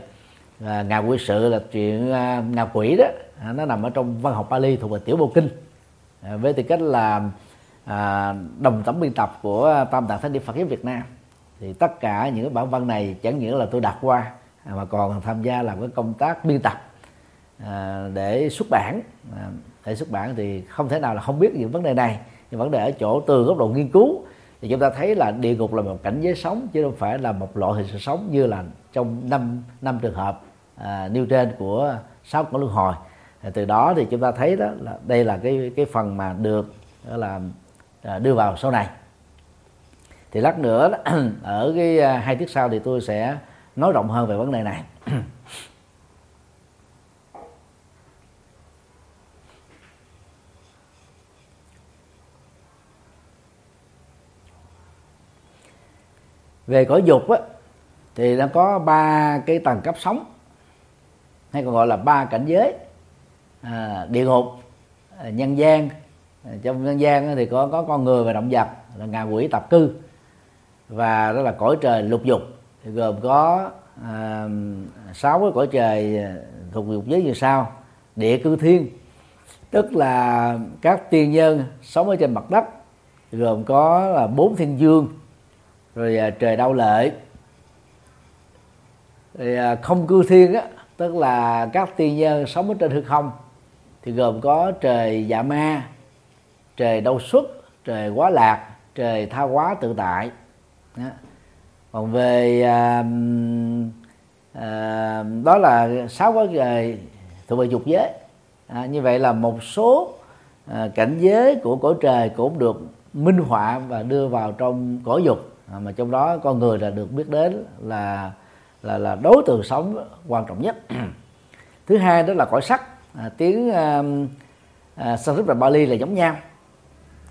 à, ngạ quỷ sự là chuyện à, ngạ quỷ đó. À, nó nằm ở trong văn học Bali thuộc về tiểu bộ kinh. À, với tư cách là à, đồng tổng biên tập của tam tạng thánh địa Phật giáo Việt Nam. Thì tất cả những cái bản văn này chẳng những là tôi đặt qua à, mà còn tham gia làm cái công tác biên tập à, để xuất bản. À, để xuất bản thì không thể nào là không biết những vấn đề này. Nhưng vấn đề ở chỗ từ góc độ nghiên cứu. Thì chúng ta thấy là địa ngục là một cảnh giới sống chứ không phải là một loại hình sự sống như là trong năm năm trường hợp à, nêu trên của sáu cõi luân hồi. À, từ đó thì chúng ta thấy đó là đây là cái cái phần mà được là À, đưa vào sau này. Thì lát nữa ở cái à, hai tiết sau thì tôi sẽ nói rộng hơn về vấn đề này. Về cõi dục á thì nó có ba cái tầng cấp sống hay còn gọi là ba cảnh giới à, địa ngục à, nhân gian trong nhân gian thì có có con người và động vật là ngạ quỷ tập cư và đó là cõi trời lục dục. Thì gồm có à, sáu cái cõi trời à, thuộc dục giới như sau. Địa cư thiên tức là các tiên nhân sống ở trên mặt đất. Gồm có là bốn thiên dương rồi à, trời đau lệ. Rồi à, không cư thiên á tức là các tiên nhân sống ở trên hư không. Thì gồm có trời dạ ma trời đau xuất trời quá lạc trời tha hóa tự tại. Đó. còn về à, à, đó là sáu cái trời thuộc về dục giới. À, như vậy là một số à, cảnh giới của cõi trời cũng được minh họa và đưa vào trong cõi dục. À, mà trong đó con người là được biết đến là là là đối tượng sống quan trọng nhất. Thứ hai đó là cõi sắc. À, tiếng à, à, Sanskrit và Bali là giống nhau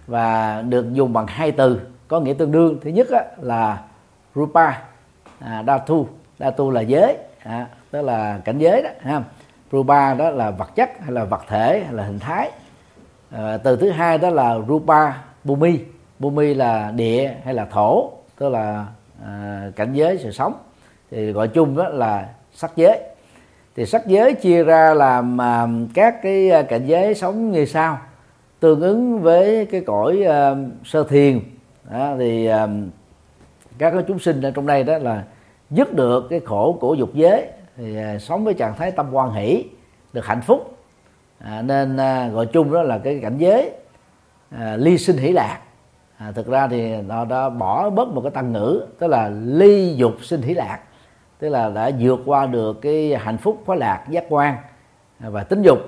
và được dùng bằng hai từ có nghĩa tương đương. Thứ nhất á, là rupa à, dhatu. Tu là giới à, tức là cảnh giới đó ha. Rupa đó là vật chất hay là vật thể hay là hình thái. À, từ thứ hai đó là rupa bumi. Bumi là địa hay là thổ tức là à, cảnh giới sự sống. Thì gọi chung đó là sắc giới. Thì sắc giới chia ra làm à, các cái à, cảnh giới sống như sau tương ứng với cái cõi uh, sơ thiền. Đó, thì uh, các cái chúng sinh ở trong đây đó là dứt được cái khổ của dục giới thì uh, sống với trạng thái tâm quan hỷ được hạnh phúc. À, nên uh, gọi chung đó là cái cảnh giới uh, ly sinh hỷ lạc. À, thực ra thì nó đã bỏ bớt một cái tăng ngữ tức là ly dục sinh hỷ lạc tức là đã vượt qua được cái hạnh phúc khóa lạc giác quan à, và tính dục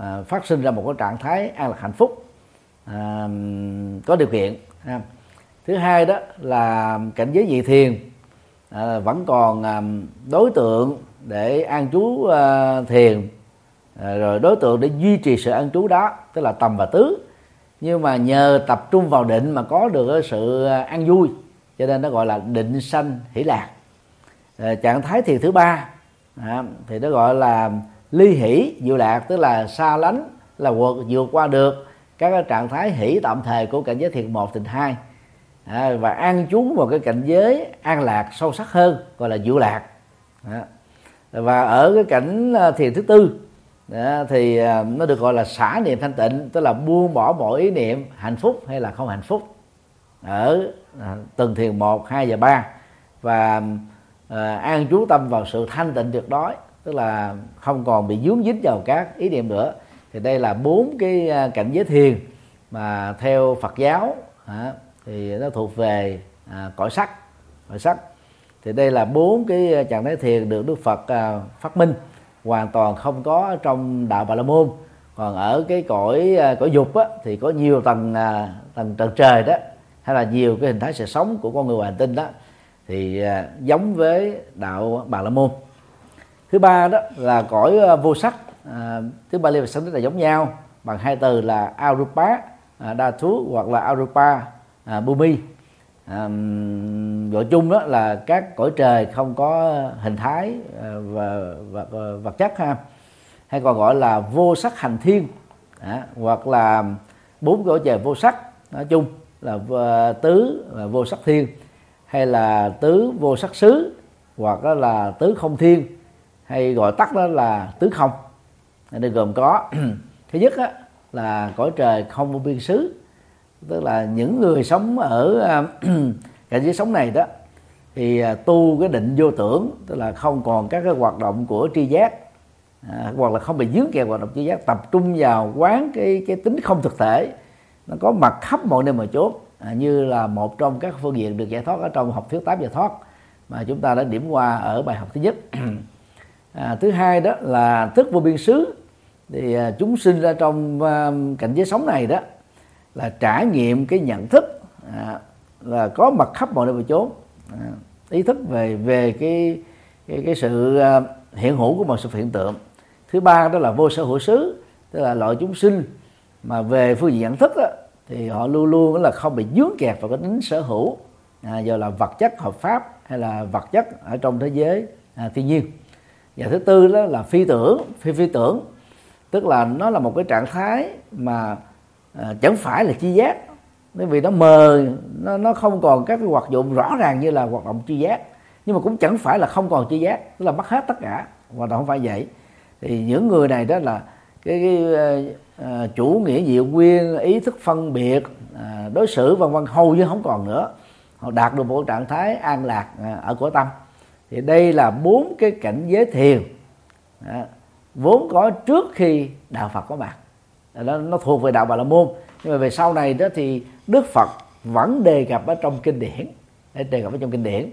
à, phát sinh ra một cái trạng thái an lạc hạnh phúc à, có điều kiện à. thứ hai đó là cảnh giới dị thiền à, vẫn còn à, đối tượng để an trú à, thiền à, rồi đối tượng để duy trì sự an trú đó tức là tầm và tứ nhưng mà nhờ tập trung vào định mà có được sự à, an vui cho nên nó gọi là định sanh hỷ lạc à, trạng thái thiền thứ ba à, thì nó gọi là ly hỷ diệu lạc tức là xa lánh là vượt vượt qua được các trạng thái hỷ tạm thời của cảnh giới thiền một thiền hai. À, và an trú vào cái cảnh giới an lạc sâu sắc hơn gọi là diệu lạc à. và ở cái cảnh à, thiền thứ tư à, thì nó được gọi là xả niệm thanh tịnh tức là buông bỏ mọi ý niệm hạnh phúc hay là không hạnh phúc. Ở à, từng thiền một hai và ba. Và à, an trú tâm vào sự thanh tịnh tuyệt đối tức là không còn bị dướng dính vào các ý niệm nữa. Thì đây là bốn cái à, cảnh giới thiền mà theo Phật giáo à, thì nó thuộc về à, cõi sắc cõi sắc. Thì đây là bốn cái à, trạng thái thiền được Đức Phật à, phát minh hoàn toàn không có trong đạo Bà La Môn. Còn ở cái cõi à, cõi dục á, thì có nhiều tầng à, tầng trần trời đó hay là nhiều cái hình thái sự sống của con người ngoài hành tinh đó thì à, giống với đạo Bà La Môn thứ ba đó là cõi ờ, vô sắc. À, tiếng Bali và rất là giống nhau bằng hai từ là Arupa à, đa thú hoặc là Arupa à, Bumi à, gọi chung đó là các cõi trời không có hình thái à, và, và, và vật chất ha. Hay còn gọi là vô sắc hành thiên à, hoặc là bốn cõi trời vô sắc. Nói chung là tứ là vô sắc thiên hay là tứ vô sắc xứ hoặc là tứ không thiên hay gọi tắt đó là tứ không. Đây gồm có thứ nhất á, là cõi trời không vô biên xứ tức là những người sống ở cảnh giới sống này đó thì à, tu cái định vô tưởng tức là không còn các cái hoạt động của tri giác à, hoặc là không bị dướng kẹt hoạt động tri giác tập trung vào quán cái cái tính không thực thể. Nó có mặt khắp mọi nơi mà chốt à, như là một trong các phương diện được giải thoát ở trong học thuyết tám giải thoát mà chúng ta đã điểm qua ở bài học thứ nhất. à, thứ hai đó là thức vô biên xứ. Thì à, chúng sinh ra trong à, cảnh giới sống này đó là trải nghiệm cái nhận thức à, là có mặt khắp mọi nơi và chốn. À, ý thức về về cái cái, cái sự à, hiện hữu của mọi sự hiện tượng. Thứ ba đó là vô sở hữu xứ tức là loại chúng sinh mà về phương diện nhận thức đó, thì họ luôn luôn là không bị dướng kẹt vào cái tính sở hữu à, giờ là vật chất hợp pháp hay là vật chất ở trong thế giới à, thiên nhiên và thứ tư đó là phi tưởng phi phi tưởng. Tức là nó là một cái trạng thái mà à, chẳng phải là chi giác. Bởi vì nó mờ nó nó không còn các cái hoạt dụng rõ ràng như là hoạt động chi giác. Nhưng mà cũng chẳng phải là không còn chi giác tức là mất hết tất cả hoạt động không phải vậy. Thì những người này đó là cái, cái uh, chủ nghĩa diệu nguyên ý thức phân biệt uh, đối xử vân vân hầu như không còn nữa. Họ đạt được một trạng thái an lạc uh, ở của tâm thì đây là bốn cái cảnh giới thiền. Đó, vốn có trước khi đạo Phật có mặt. Nó, nó thuộc về đạo Bà La Môn. Nhưng mà về sau này đó thì Đức Phật vẫn đề cập ở trong kinh điển. Đề cập ở trong kinh điển.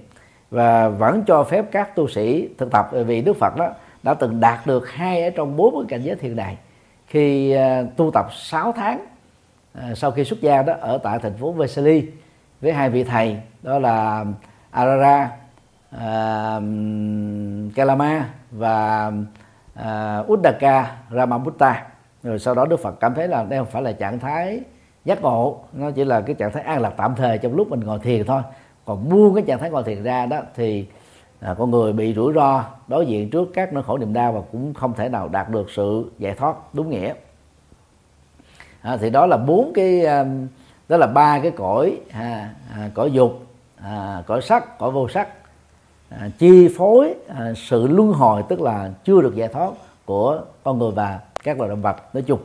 Và vẫn cho phép các tu sĩ thực tập vì Đức Phật đó đã từng đạt được hai ở trong bốn cái cảnh giới thiền này. Khi uh, tu tập 6 tháng uh, sau khi xuất gia đó ở tại thành phố Vesali với hai vị thầy đó là Arara uh, Kalama và uh, Uddaka Ramabutta rồi sau đó Đức Phật cảm thấy là đây không phải là trạng thái giác ngộ nó chỉ là cái trạng thái an lạc tạm thời trong lúc mình ngồi thiền thôi. Còn buông cái trạng thái ngồi thiền ra đó thì à, con người bị rủi ro đối diện trước các nỗi khổ niềm đau và cũng không thể nào đạt được sự giải thoát đúng nghĩa. À, thì đó là bốn cái đó là ba cái cõi à, à, cõi dục à, cõi sắc cõi vô sắc à, chi phối à, sự luân hồi tức là chưa được giải thoát của con người và các loài động vật nói chung.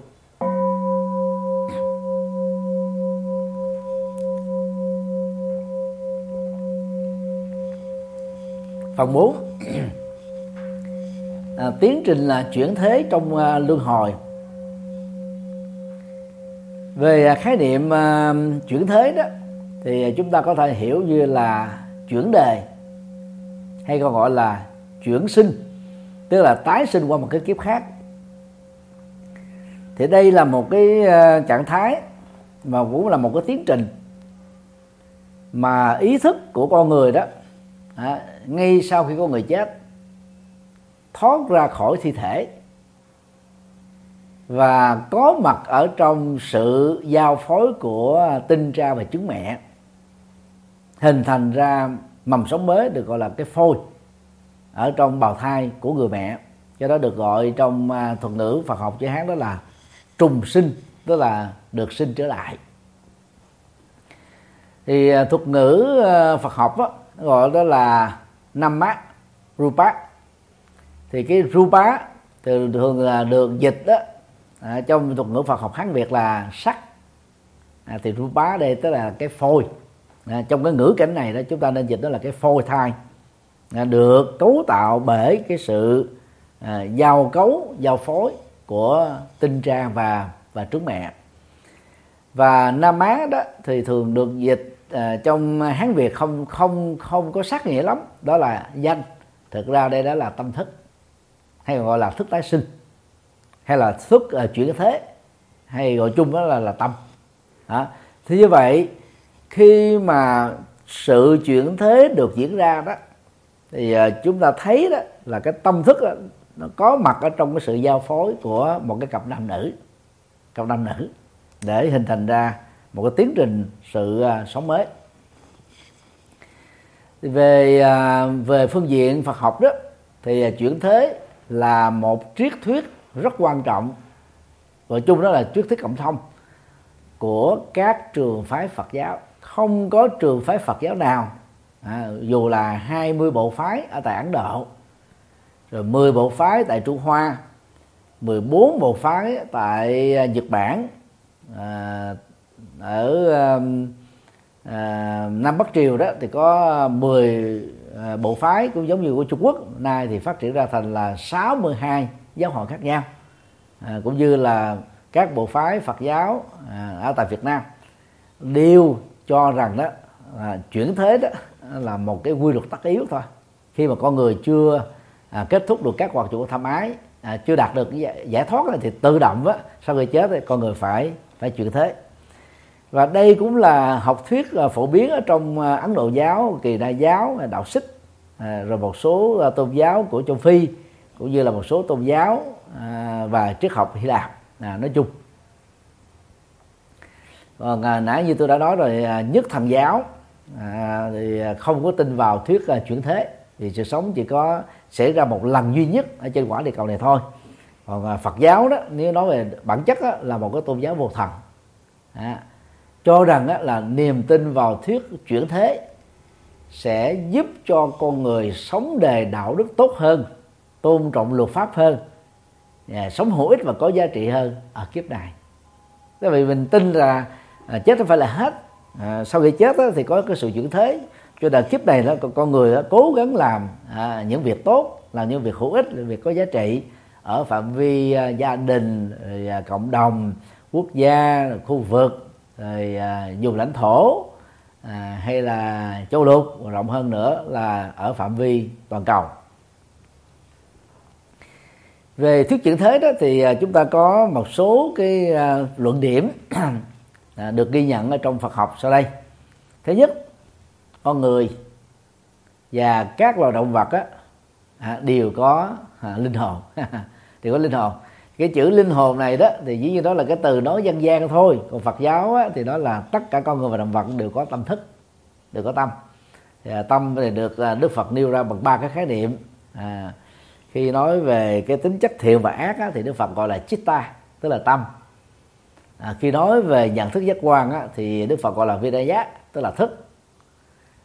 Phần 4 à, tiến trình là chuyển thế trong à, luân hồi. Về à, khái niệm à, chuyển thế đó thì à, chúng ta có thể hiểu như là chuyển đề hay còn gọi là chuyển sinh tức là tái sinh qua một cái kiếp khác. Thì đây là một cái ờ, trạng thái mà cũng là một cái tiến trình mà ý thức của con người đó à, ngay sau khi con người chết thoát ra khỏi thi thể và có mặt ở trong sự giao phối của tinh tra và trứng mẹ hình thành ra mầm sống mới được gọi là cái phôi ở trong bào thai của người mẹ. Cho đó được gọi trong à, thuật ngữ Phật học chữ Hán đó là trùng sinh tức là được sinh trở lại. Thì à, thuật ngữ à, Phật học đó, gọi đó là năm mát rupa. Thì cái rupa thường thường là được dịch đó à, trong thuật ngữ Phật học Hán Việt là sắc. À, thì rupa đây tức là cái phôi à, trong cái ngữ cảnh này đó chúng ta nên dịch đó là cái phôi thai. À, được cấu tạo bởi cái sự à, giao cấu giao phối của tinh tra và và trứng mẹ. Và nam á đó thì thường được dịch à, trong hán việt không không không có sắc nghĩa lắm. Đó là danh. Thực ra đây đó là tâm thức hay gọi là thức tái sinh hay là thức uh, chuyển thế hay gọi chung đó là là tâm. Đó. thì như vậy khi mà sự chuyển thế được diễn ra đó thì à, chúng ta thấy đó là cái tâm thức đó, nó có mặt ở trong cái sự giao phối của một cái cặp nam nữ cặp nam nữ để hình thành ra một cái tiến trình sự à, sống mới. Về à, về phương diện Phật học đó thì chuyển thế là một triết thuyết rất quan trọng gọi chung đó là triết thuyết cộng thông của các trường phái Phật giáo không có trường phái Phật giáo nào. À, dù là 20 bộ phái ở tại Ấn Độ rồi 10 bộ phái tại Trung Hoa 14 bộ phái tại à, Nhật Bản à, ở à, Nam Bắc Triều đó thì có 10 à, bộ phái cũng giống như của Trung Quốc. Nay thì phát triển ra thành là 62 giáo hội khác nhau. À, cũng như là các bộ phái Phật giáo à, ở tại Việt Nam. Đều cho rằng đó à, chuyển thế đó là một cái quy luật tất yếu thôi. Khi mà con người chưa à, kết thúc được các hoạt dụng tham ái à, chưa đạt được giải, giải thoát thì tự động á sau khi chết thì con người phải phải chuyển thế. Và đây cũng là học thuyết à, phổ biến ở trong à, Ấn Độ giáo, Kỳ Na giáo, à, đạo Xích rồi một số tôn giáo của châu Phi cũng như là một số tôn giáo và triết học Hy Lạp. Nói chung Ờ, còn à, nãy như tôi đã nói rồi à, nhất thần giáo à, thì à, không có tin vào thuyết à, chuyển thế. Thì sự sống chỉ có xảy ra một lần duy nhất ở trên quả địa cầu này thôi. Còn à, Phật giáo đó nếu nói về bản chất đó, là một cái tôn giáo vô thần. À, cho rằng đó, là niềm tin vào thuyết chuyển thế sẽ giúp cho con người sống đề đạo đức tốt hơn tôn trọng luật pháp hơn à, sống hữu ích và có giá trị hơn ở kiếp này. Tại vì mình tin là à, chết không phải là hết. À, sau khi chết đó, thì có cái sự chuyển thế. Cho nên kiếp này đó con người đó, cố gắng làm à, những việc tốt làm những việc hữu ích việc có giá trị ở phạm vi à, gia đình rồi, à, cộng đồng quốc gia rồi, khu vực rồi à, vùng lãnh thổ à, hay là châu lục rộng hơn nữa là ở phạm vi toàn cầu. Về thuyết chuyển thế đó thì à, chúng ta có một số cái à, luận điểm. à, được ghi nhận ở trong Phật học sau đây. Thứ nhất con người và các loài động vật á, à, đều có à, linh hồn. Đều có linh hồn. Cái chữ linh hồn này đó thì dĩ nhiên đó là cái từ nói dân gian thôi. Còn Phật giáo á, thì đó là tất cả con người và động vật đều có tâm thức đều có tâm. Thì, tâm thì được à, Đức Phật nêu ra bằng ba cái khái niệm. À, khi nói về cái tính chất thiện và ác á, thì đức phật gọi là chitta tức là tâm à, khi nói về nhận thức giác quan á, thì đức phật gọi là vidya tức là thức.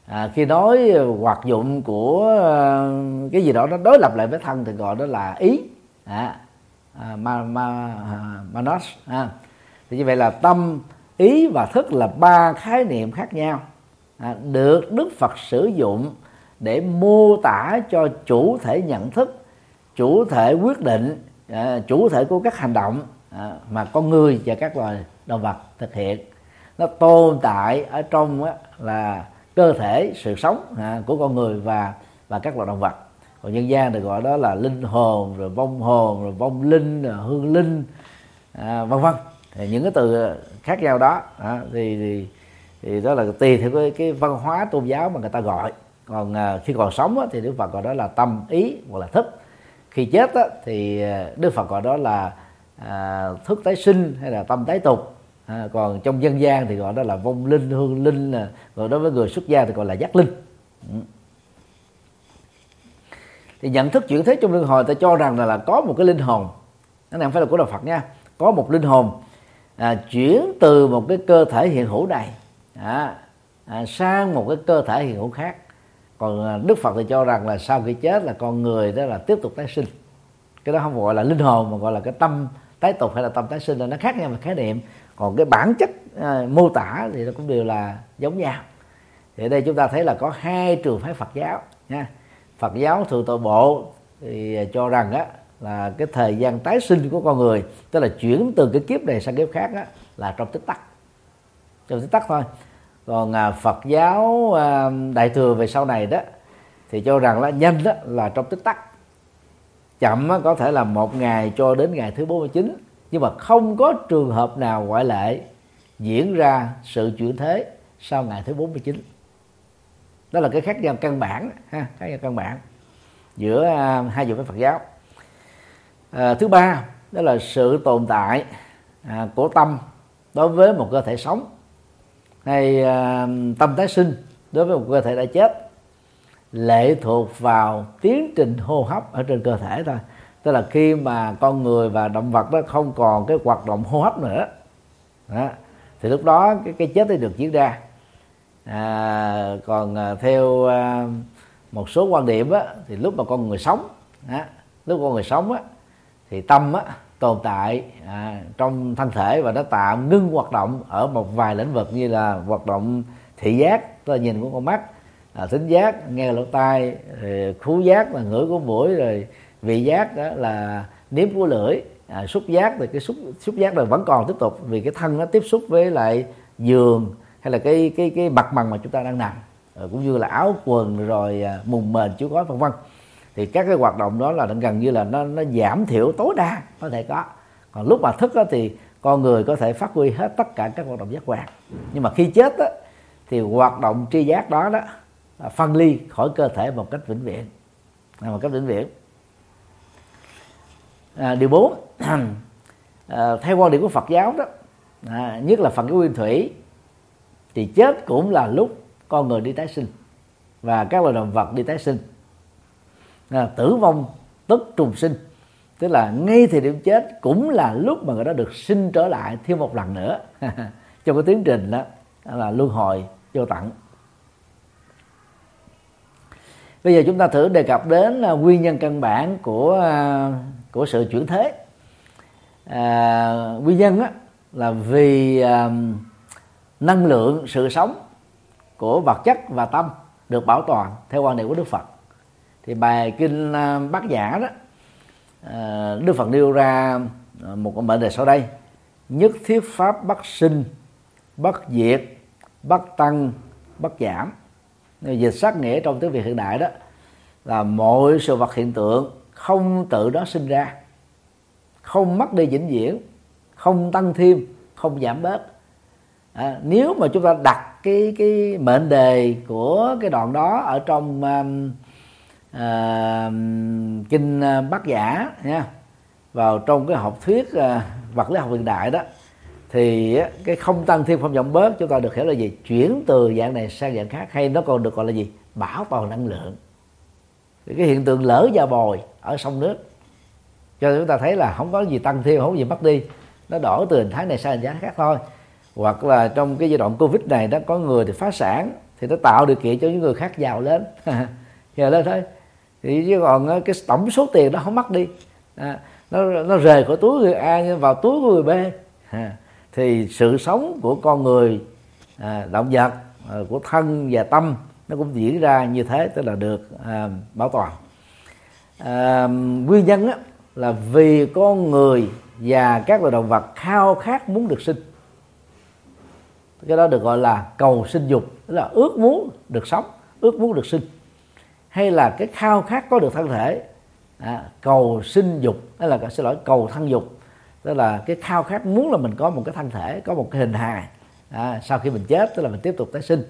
À, khi nói hoạt dụng của ờ, cái gì đó nó đối lập lại với thân thì gọi đó là ý. À, à, ma, ma, à, manos à. thì như vậy là tâm ý và thức là ba khái niệm khác nhau. À, được đức phật sử dụng để mô tả cho chủ thể nhận thức chủ thể quyết định à, chủ thể của các hành động à, mà con người và các loài động vật thực hiện. Nó tồn tại ở trong á, là cơ thể sự sống à, của con người và và các loài động vật. Còn nhân gian được gọi đó là linh hồn rồi vong hồn rồi vong linh rồi hương linh à, vân vân. Thì những cái từ khác nhau đó à, thì, thì thì đó là tùy theo cái, cái văn hóa tôn giáo mà người ta gọi. Còn à, khi còn sống á, thì đức phật gọi đó là tâm ý hoặc là thức. Khi chết á, thì à, đức phật gọi đó là à, thức tái sinh hay là tâm tái tục. À, còn trong dân gian thì gọi đó là vong linh hương linh là rồi đối với người xuất gia thì gọi là giác linh. Ừ. thì nhận thức chuyển thế trong luân hồi ta cho rằng là, là có một cái linh hồn. Cái này không phải là của đạo phật nha. Có một linh hồn à, chuyển từ một cái cơ thể hiện hữu này à, à, sang một cái cơ thể hiện hữu khác. Còn à, đức phật thì cho rằng là sau khi chết là con người đó là tiếp tục tái sinh. Cái đó không gọi là linh hồn mà gọi là cái tâm tái tục hay là tâm tái sinh là nó khác nhau về khái niệm. Còn cái bản chất à, mô tả thì nó cũng đều là giống nhau. Thì ở đây chúng ta thấy là có hai trường phái Phật giáo nha. Phật giáo thường tội bộ thì cho rằng á là cái thời gian tái sinh của con người tức là chuyển từ cái kiếp này sang kiếp khác á, là trong tích tắc. Trong tích tắc thôi. Còn à, Phật giáo à, đại thừa về sau này đó thì cho rằng là nhanh đó là trong tích tắc chậm có thể là một ngày cho đến ngày thứ 49 nhưng mà không có trường hợp nào ngoại lệ diễn ra sự chuyển thế sau ngày thứ 49 đó là cái khác nhau căn bản ha khác nhau căn bản giữa à, hai dòng Phật giáo. À, thứ ba đó là sự tồn tại à, của tâm đối với một cơ thể sống hay à, tâm tái sinh đối với một cơ thể đã chết lệ thuộc vào tiến trình hô hấp ở trên cơ thể thôi. Tức là khi mà con người và động vật đó không còn cái hoạt động hô hấp nữa đó, thì lúc đó cái cái chết ấy được diễn ra. À, còn à, theo à, một số quan điểm á, thì lúc mà con người sống á, lúc con người sống á, thì tâm á, tồn tại à, trong thân thể và nó tạm ngưng hoạt động ở một vài lĩnh vực như là hoạt động thị giác tức là nhìn của con mắt à, thính giác nghe lỗ tai rồi khú giác là ngửi của mũi rồi vị giác đó là nếm của lưỡi. À, xúc giác thì cái xúc xúc giác là vẫn còn tiếp tục vì cái thân nó tiếp xúc với lại giường hay là cái cái cái mặt bằng mà chúng ta đang nằm. Rồi cũng như là áo quần rồi à, mùng mền chiếu gói vân vân. Thì các cái hoạt động đó là gần như là nó nó giảm thiểu tối đa có thể có. Còn lúc mà thức đó thì con người có thể phát huy hết tất cả các hoạt động giác quan. Nhưng mà khi chết đó, thì hoạt động tri giác đó đó À, phân ly khỏi cơ thể một cách vĩnh viễn. À, một cách vĩnh viễn. À, điều 4 à, theo quan điểm của Phật giáo đó à, nhất là phần cái nguyên thủy thì chết cũng là lúc con người đi tái sinh và các loài động vật đi tái sinh. À, tử vong tức trùng sinh tức là ngay thời điểm chết cũng là lúc mà người đó được sinh trở lại thêm một lần nữa. Trong cái tiến trình đó là luân hồi vô tận bây giờ chúng ta thử đề cập đến à, nguyên nhân căn bản của à, của sự chuyển thế. À, nguyên nhân á, là vì à, năng lượng sự sống của vật chất và tâm được bảo toàn theo quan điểm của Đức Phật. Thì bài kinh à, Bát Giả đó Đức Phật nêu ra một cái mệnh đề sau đây. Nhất thiết pháp bất sinh bất diệt bất tăng bất giảm dịch sát nghĩa trong tiếng việt hiện đại đó là mọi sự vật hiện tượng không tự nó sinh ra. Không mất đi vĩnh viễn không tăng thêm không giảm bớt. À, nếu mà chúng ta đặt cái cái mệnh đề của cái đoạn đó ở trong um, uh, kinh bát giả nha vào trong cái học thuyết uh, vật lý học hiện đại đó thì cái không tăng thêm không giảm bớt chúng ta được hiểu là gì? Chuyển từ dạng này sang dạng khác hay nó còn được gọi là gì? Bảo toàn năng lượng. Cái hiện tượng lỡ và bồi ở sông nước cho chúng ta thấy là không có gì tăng thêm không có gì mất đi. Nó đổi từ hình thái này sang hình thái khác thôi. Hoặc là trong cái giai đoạn covid này đó có người thì phá sản thì nó tạo điều kiện cho những người khác giàu lên. Giàu lên thôi. Thì chứ còn cái tổng số tiền đó không mất đi. À, nó nó rời khỏi túi người a vào túi của người b. À, thì sự sống của con người à, động vật à, của thân và tâm nó cũng diễn ra như thế tức là được à, bảo toàn. À, nguyên nhân á, là vì con người và các loài động vật khao khát muốn được sinh. Cái đó được gọi là cầu sinh dục tức là ước muốn được sống ước muốn được sinh. Hay là cái khao khát có được thân thể à, cầu sinh dục hay là xin lỗi cầu thân dục tức là cái khao khát muốn là mình có một cái thân thể có một cái hình hài. À, sau khi mình chết tức là mình tiếp tục tái sinh.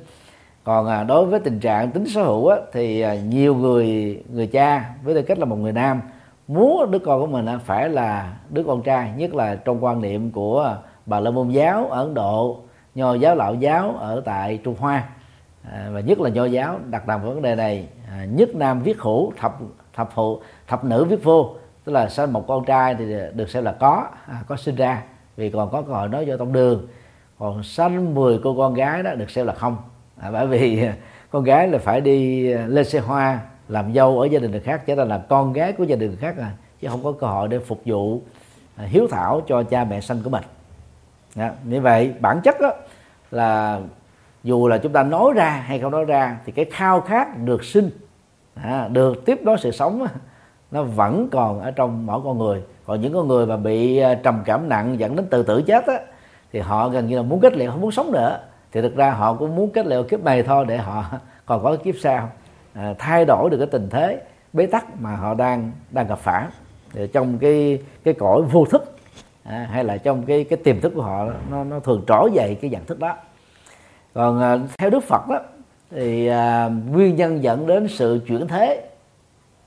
Còn à, đối với tình trạng tính sở hữu á, thì à, nhiều người người cha với tư cách là một người nam muốn đứa con của mình à, phải là đứa con trai nhất là trong quan niệm của bà la môn giáo ở ấn độ nho giáo lão giáo ở tại trung hoa. À, và nhất là nho giáo đặt nặng vấn đề này. À, nhất nam viết hữu thập thập phụ thập nữ viết vô tức là sinh một con trai thì được xem là có à, có sinh ra. Vì còn có cơ hội nói do tông đường. Còn sanh 10 cô con gái đó được xem là không. À, bởi vì con gái là phải đi à, lên xe hoa làm dâu ở gia đình người khác cho nên là con gái của gia đình người khác à chứ không có cơ hội để phục vụ à, hiếu thảo cho cha mẹ sanh của mình. À, như vậy bản chất đó là dù là chúng ta nói ra hay không nói ra thì cái khao khát được sinh à, được tiếp đó sự sống nó vẫn còn ở trong mỗi con người. Còn những con người mà bị à, trầm cảm nặng dẫn đến tự tử chết á thì họ gần như là muốn kết liễu không muốn sống nữa. Thì thực ra họ cũng muốn kết liễu kiếp này thôi để họ còn có kiếp sau. À, thay đổi được cái tình thế bế tắc mà họ đang đang gặp phải. Thì trong cái cái cõi vô thức à, hay là trong cái cái tiềm thức của họ nó nó thường trỗi dậy cái nhận thức đó. Còn à, theo đức phật đó thì à, nguyên nhân dẫn đến sự chuyển thế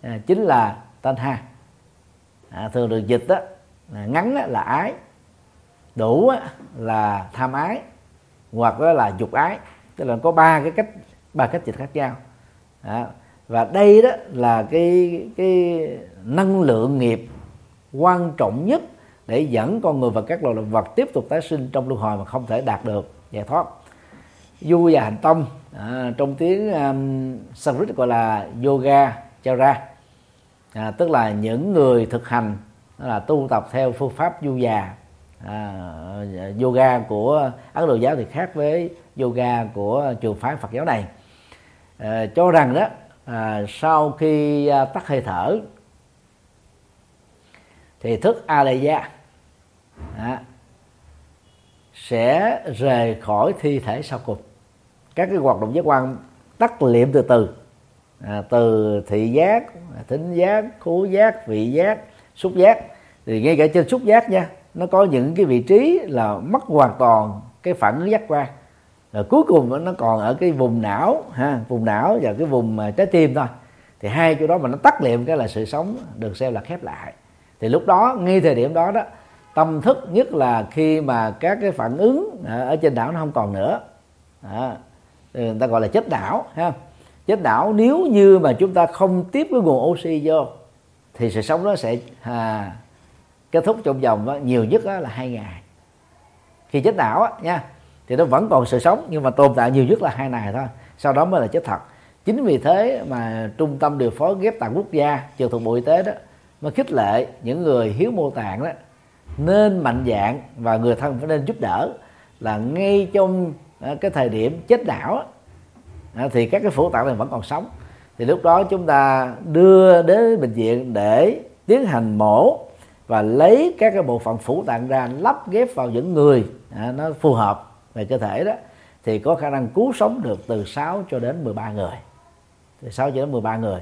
à, chính là tanha à, thường được dịch đó ngắn đó là ái. Đủ á, là tham ái. Hoặc đó là dục ái. Tức là có ba cái cách ba cách dịch khác nhau. À, và đây đó là cái cái năng lượng nghiệp quan trọng nhất để dẫn con người và các loài động vật tiếp tục tái sinh trong luân hồi mà không thể đạt được. Giải thoát. Du và hành tông. À, trong tiếng um, Sanskrit gọi là yoga chara à, tức là những người thực hành là tu tập theo phương pháp du già. À, yoga của ấn độ giáo thì khác với yoga của trường phái phật giáo này. À, cho rằng đó à, sau khi à, tắt hơi thở thì thức a lệ gia à, sẽ rời khỏi thi thể sau cùng. Các cái hoạt động giác quan tắt liệm từ từ à, từ thị giác thính giác khú giác vị giác xúc giác. Thì ngay cả trên xúc giác nha nó có những cái vị trí là mất hoàn toàn cái phản ứng giác quan. Rồi cuối cùng nó còn ở cái vùng não ha vùng não và cái vùng trái tim thôi. Thì hai chỗ đó mà nó tắt liệm cái là sự sống được xem là khép lại. Thì lúc đó ngay thời điểm đó đó tâm thức nhất là khi mà các cái phản ứng à, ở trên đảo nó không còn nữa. À, người ta gọi là chết đảo, ha chết não nếu như mà chúng ta không tiếp cái nguồn oxy vô thì sự sống nó sẽ à, kết thúc trong vòng đó, nhiều nhất đó là hai ngày. Khi chết não á, nha thì nó vẫn còn sự sống nhưng mà tồn tại nhiều nhất là hai ngày thôi sau đó mới là chết thật. Chính vì thế mà trung tâm điều phối ghép tạng quốc gia trường thuộc bộ y tế đó mới khích lệ những người hiếu mô tạng đó nên mạnh dạng và người thân phải nên giúp đỡ là ngay trong à, cái thời điểm chết não à, thì các cái phủ tạng này vẫn còn sống. Thì lúc đó chúng ta đưa đến bệnh viện để tiến hành mổ và lấy các cái bộ phận phủ tạng ra lắp ghép vào những người à, nó phù hợp về cơ thể đó thì có khả năng cứu sống được từ 6 cho đến 13 người. Từ 6 cho đến 13 người.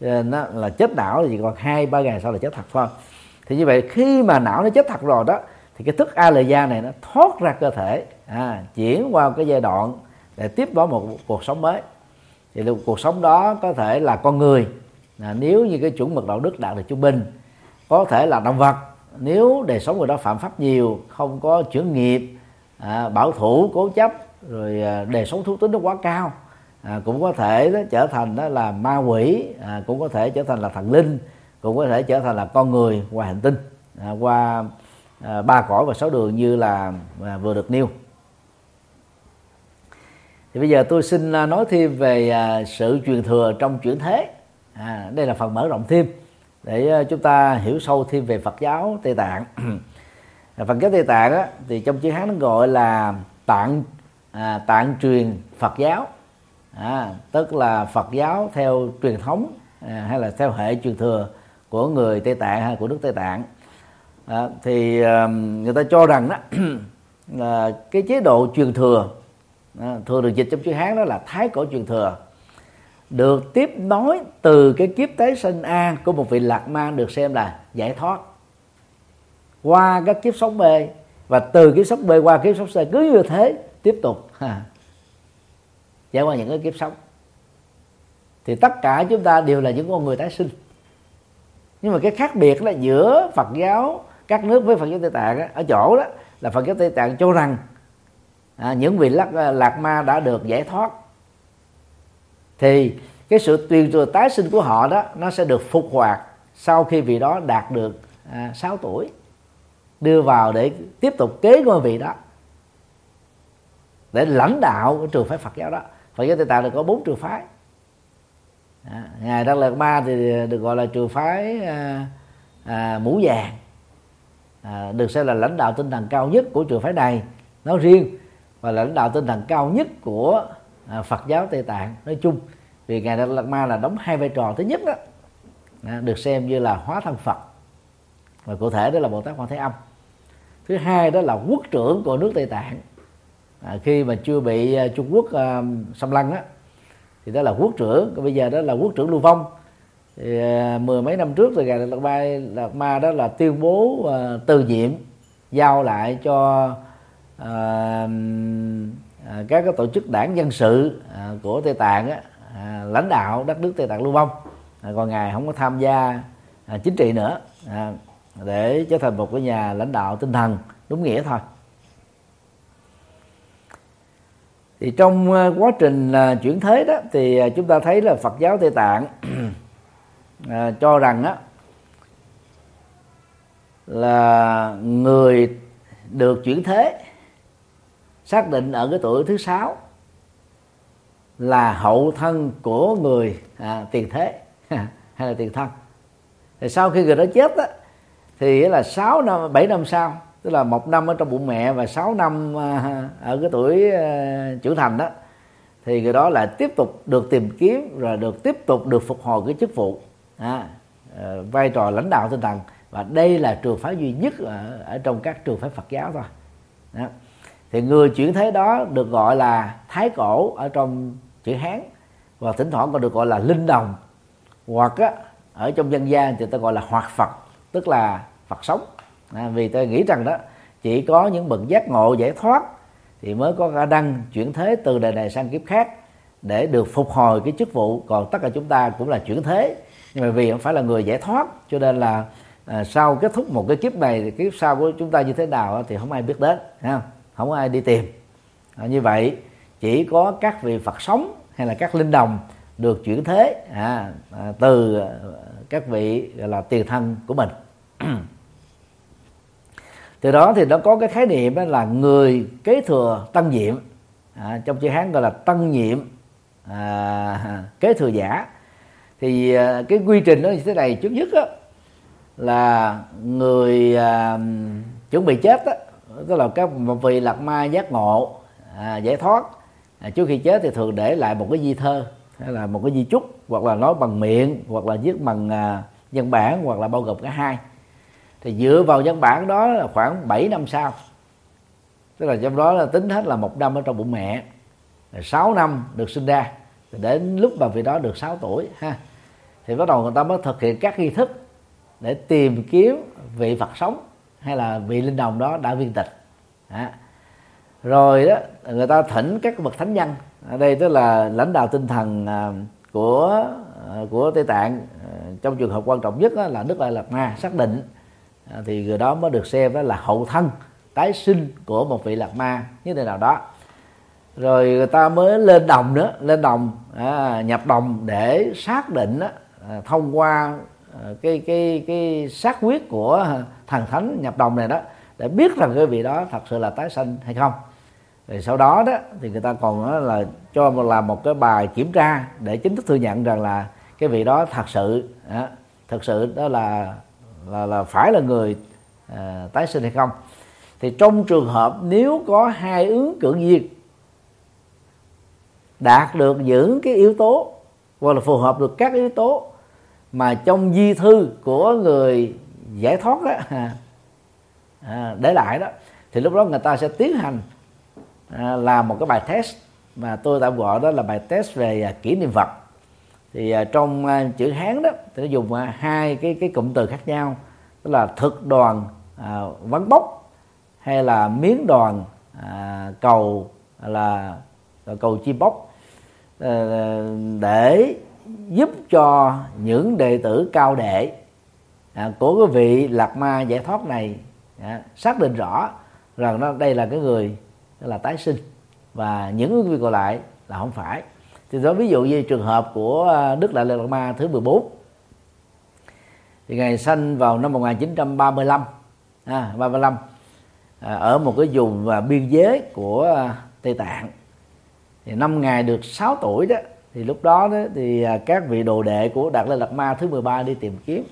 Cho nên đó là chết não thì còn hai ba ngày sau là chết thật thôi thì như vậy khi mà não nó chết thật rồi đó thì cái thức a lệ gia này nó thoát ra cơ thể à, chuyển qua cái giai đoạn để tiếp đó một cuộc sống mới. Thì cuộc sống đó có thể là con người. À, nếu như cái chuẩn mực đạo đức đạt được trung bình có thể là động vật. Nếu đời sống người đó phạm pháp nhiều không có chuyển nghiệp à, bảo thủ cố chấp rồi à, đời sống thú tính nó quá cao à, cũng có thể đó trở thành đó là ma quỷ à, cũng có thể trở thành là thần linh cũng có thể trở thành là con người qua hành tinh à, qua à, ba cõi và sáu đường như là à, vừa được nêu thì bây giờ tôi xin à, nói thêm về à, sự truyền thừa trong chuyển thế. À, đây là phần mở rộng thêm để à, chúng ta hiểu sâu thêm về Phật giáo Tây Tạng. Phật giáo Tây Tạng á, thì trong chữ Hán nó gọi là tạng à, tạng truyền Phật giáo. À, tức là Phật giáo theo truyền thống à, hay là theo hệ truyền thừa của người Tây Tạng hay của nước Tây Tạng. À, thì à, người ta cho rằng đó là cái chế độ truyền thừa thường được dịch trong chữ Hán đó là thái cổ truyền thừa. Được tiếp nối từ cái kiếp tế sinh A của một vị lạc ma được xem là giải thoát. Qua các kiếp sống B và từ kiếp sống B qua kiếp sống C cứ như thế tiếp tục. Ha, trải qua những cái kiếp sống. Thì tất cả chúng ta đều là những con người tái sinh. Nhưng mà cái khác biệt là giữa Phật giáo các nước với Phật giáo Tây Tạng á, ở chỗ đó là Phật giáo Tây Tạng cho rằng à, những vị lạc, à, lạc ma đã được giải thoát. Thì cái sự truyền thừa tái sinh của họ đó nó sẽ được phục hoạt sau khi vị đó đạt được à, 6 tuổi. Đưa vào để tiếp tục kế ngôi vị đó. Để lãnh đạo cái trường phái Phật giáo đó. Phật giáo Tây Tạng là có bốn trường phái. À, ngài Đăng Lạt Ma thì được gọi là trường phái à, à, mũ vàng. À, được xem là lãnh đạo tinh thần cao nhất của trường phái này. Nói riêng và lãnh đạo tinh thần cao nhất của à, Phật giáo Tây Tạng nói chung. Vì ngài Đạt Lạt Ma là đóng hai vai trò thứ nhất đó à, được xem như là hóa thân Phật. Và cụ thể đó là Bồ Tát Quan Thế Âm. Thứ hai đó là quốc trưởng của nước Tây Tạng. À, khi mà chưa bị uh, Trung Quốc uh, xâm lăng á thì đó là quốc trưởng. Bây giờ đó là quốc trưởng lưu vong. Thì, uh, mười mấy năm trước thì ngài Đạt Ma Đạt Ma đó là tuyên bố uh, từ nhiệm giao lại cho à, các cái tổ chức đảng dân sự à, của Tây Tạng á, à, lãnh đạo đất nước Tây Tạng lưu vong. À, còn ngài không có tham gia à, chính trị nữa. À, để trở thành một cái nhà lãnh đạo tinh thần đúng nghĩa thôi. Thì trong à, quá trình à, chuyển thế đó thì à, chúng ta thấy là Phật giáo Tây Tạng à, cho rằng á là người được chuyển thế xác định ở cái tuổi thứ sáu là hậu thân của người à, tiền thế hay là tiền thân. Thì sau khi người đó chết á, thì là 6 năm 7 năm sau tức là một năm ở trong bụng mẹ và 6 năm à, ở cái tuổi à, trưởng thành đó thì người đó lại tiếp tục được tìm kiếm rồi được tiếp tục được phục hồi cái chức vụ à, ờ, vai trò lãnh đạo tinh thần. Và đây là trường phái duy nhất ở, ở trong các trường phái Phật giáo thôi. Đó thì người chuyển thế đó được gọi là thái cổ ở trong chữ Hán. Và thỉnh thoảng còn được gọi là linh đồng. Hoặc á, ở trong dân gian thì ta gọi là hoạt Phật tức là Phật sống. À, vì tôi nghĩ rằng đó chỉ có những bậc giác ngộ giải thoát thì mới có khả năng chuyển thế từ đời này sang kiếp khác để được phục hồi cái chức vụ. Còn tất cả chúng ta cũng là chuyển thế. Nhưng mà vì không phải là người giải thoát cho nên là à, sau kết thúc một cái kiếp này thì kiếp sau của chúng ta như thế nào thì không ai biết đến ha không có ai đi tìm. À, như vậy chỉ có các vị Phật sống hay là các linh đồng được chuyển thế à, à, từ à, các vị gọi là tiền thân của mình. Từ đó thì nó có cái khái niệm là người kế thừa tăng nhiệm. À, trong chữ hán gọi là tăng nhiệm à, kế thừa giả. Thì à, cái quy trình nó như thế này. Trước nhất đó, là người à, chuẩn bị chết đó tức là các vị lạc ma giác ngộ à, giải thoát. À, trước khi chết thì thường để lại một cái di thơ hay là một cái di chúc hoặc là nói bằng miệng hoặc là viết bằng à, văn bản hoặc là bao gồm cả hai. Thì dựa vào văn bản đó là khoảng 7 năm sau. Tức là trong đó là tính hết là một năm ở trong bụng mẹ rồi 6 năm được sinh ra. Rồi đến lúc mà vị đó được 6 tuổi ha thì bắt đầu người ta mới thực hiện các nghi thức để tìm kiếm vị Phật sống hay là vị linh đồng đó đã viên tịch. À. rồi đó người ta thỉnh các bậc thánh nhân. Ở đây tức là lãnh đạo tinh thần à, của à, của Tây Tạng à, trong trường hợp quan trọng nhất là Đức Đại Lạt Ma xác định thì người đó mới được xem đó là hậu thân tái sinh của một vị Lạt Ma như thế nào đó. Rồi người ta mới lên đồng nữa lên đồng à, nhập đồng để xác định đó, à, thông qua Ờ, cái cái cái xác quyết của thần thánh nhập đồng này đó để biết rằng cái vị đó thật sự là tái sinh hay không. Rồi sau đó đó thì người ta còn là cho làm một cái bài kiểm tra để chính thức thừa nhận rằng là cái vị đó thật sự đó, thật sự đó là là là phải là người à, tái sinh hay không. Thì trong trường hợp nếu có hai ứng cử viên đạt được những cái yếu tố hoặc là phù hợp được các yếu tố mà trong di thư của người giải thoát đó à, để lại đó thì lúc đó người ta sẽ tiến hành à, làm một cái bài test. Mà tôi tạm gọi đó là bài test về à, kỷ niệm vật thì à, trong à, chữ hán đó thì nó dùng à, hai cái cái cụm từ khác nhau. Tức là thực đoàn à, vắng bốc hay là miếng đoàn à, cầu là cầu chi bốc. À, để giúp cho những đệ tử cao đệ à, của cái vị lạc ma giải thoát này à, xác định rõ rằng nó đây là cái người là tái sinh và những ứng viên còn lại là không phải. Thì đó ví dụ như trường hợp của à, Đức Đại Lạt Ma thứ 14 thì ngày sanh vào năm 1935 à, 35 à, ở một cái vùng và biên giới của à, Tây Tạng. Thì năm ngày được 6 tuổi đó thì lúc đó, đó thì à, các vị đồ đệ của Đạt Lê Lạt Ma thứ 13 đi tìm kiếm.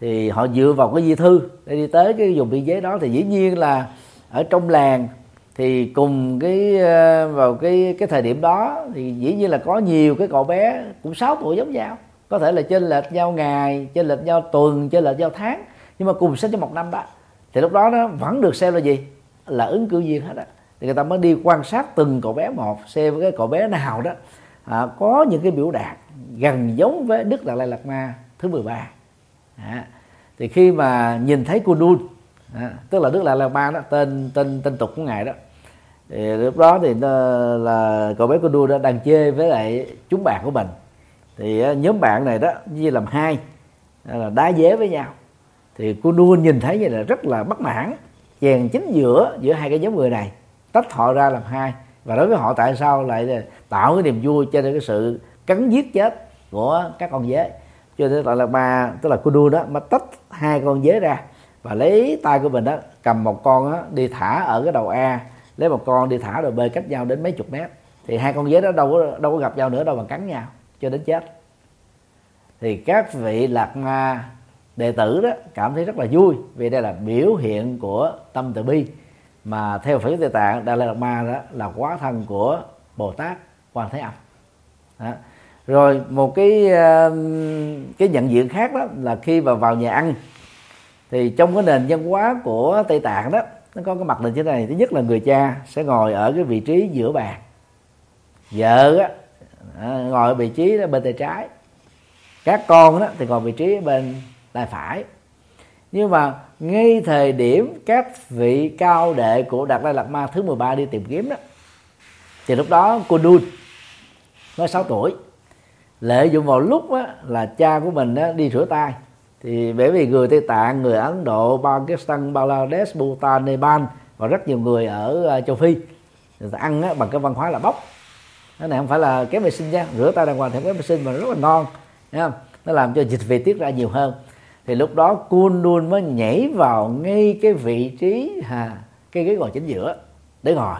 Thì họ dựa vào cái di thư để đi tới cái vùng biên giới đó. Thì dĩ nhiên là ở trong làng thì cùng cái à, vào cái cái thời điểm đó thì dĩ nhiên là có nhiều cái cậu bé cũng 6 tuổi giống nhau. Có thể là trên lệch nhau ngày trên lệch nhau tuần trên lệch nhau tháng. Nhưng mà cùng sinh trong một năm đó. Thì lúc đó nó vẫn được xem là gì? Là ứng cử viên hết á. Thì người ta mới đi quan sát từng cậu bé một xem cái cậu bé nào đó à, có những cái biểu đạt gần giống với Đức Đạt Lai Lạt Ma thứ 13 à, thì khi mà nhìn thấy Kundun à, tức là Đức Đạt Lai Lạt Ma đó tên tên tên tục của ngài đó thì lúc đó thì nó là cậu bé Kundun đó đang chơi với lại chúng bạn của mình. Thì à, nhóm bạn này đó như làm hai à, là đá dế với nhau. Thì cô đua nhìn thấy như là rất là bất mãn chèn chính giữa giữa hai cái nhóm người này tách họ ra làm hai và đối với họ tại sao lại tạo cái niềm vui cho nên cái sự cắn giết chết của các con dế? Cho nên gọi là ma tức là cô đua đó mà tách hai con dế ra và lấy tay của mình đó cầm một con đó, đi thả ở cái đầu A lấy một con đi thả đầu B cách nhau đến mấy chục mét. Thì hai con dế đó đâu có đâu có gặp nhau nữa đâu mà cắn nhau cho đến chết. Thì các vị lạc ma đệ tử đó cảm thấy rất là vui vì đây là biểu hiện của tâm từ bi mà theo phật tây tạng đại lai lạt ma đó là quá thân của bồ tát quan thế âm. Đó. rồi một cái um, cái nhận diện khác đó là khi mà vào nhà ăn thì trong cái nền văn hóa của tây tạng đó nó có cái mặt là như thế này. Thứ nhất là người cha sẽ ngồi ở cái vị trí giữa bàn. Vợ á, à, ngồi ở vị trí bên tay trái. Các con đó thì ngồi vị trí bên tay phải nhưng mà ngay thời điểm các vị cao đệ của đạt lai lạt ma thứ 13 đi tìm kiếm đó thì lúc đó cô Đun mới 6 tuổi lợi dụng vào lúc đó, là cha của mình đó, đi rửa tay. Thì bởi vì người Tây Tạng, người Ấn Độ, Pakistan, Bangladesh, Bhutan, Nepal và rất nhiều người ở ờ, châu Phi người ta ăn á, bằng cái văn hóa là bóc cái này không phải là kém vệ sinh nha rửa tay đàng hoàng theo kém vệ sinh mà rất là ngon Thấy nó làm cho dịch vị tiết ra nhiều hơn thì lúc đó Kun Đun mới nhảy vào ngay cái vị trí à, cái ghế ngồi chính giữa để ngồi.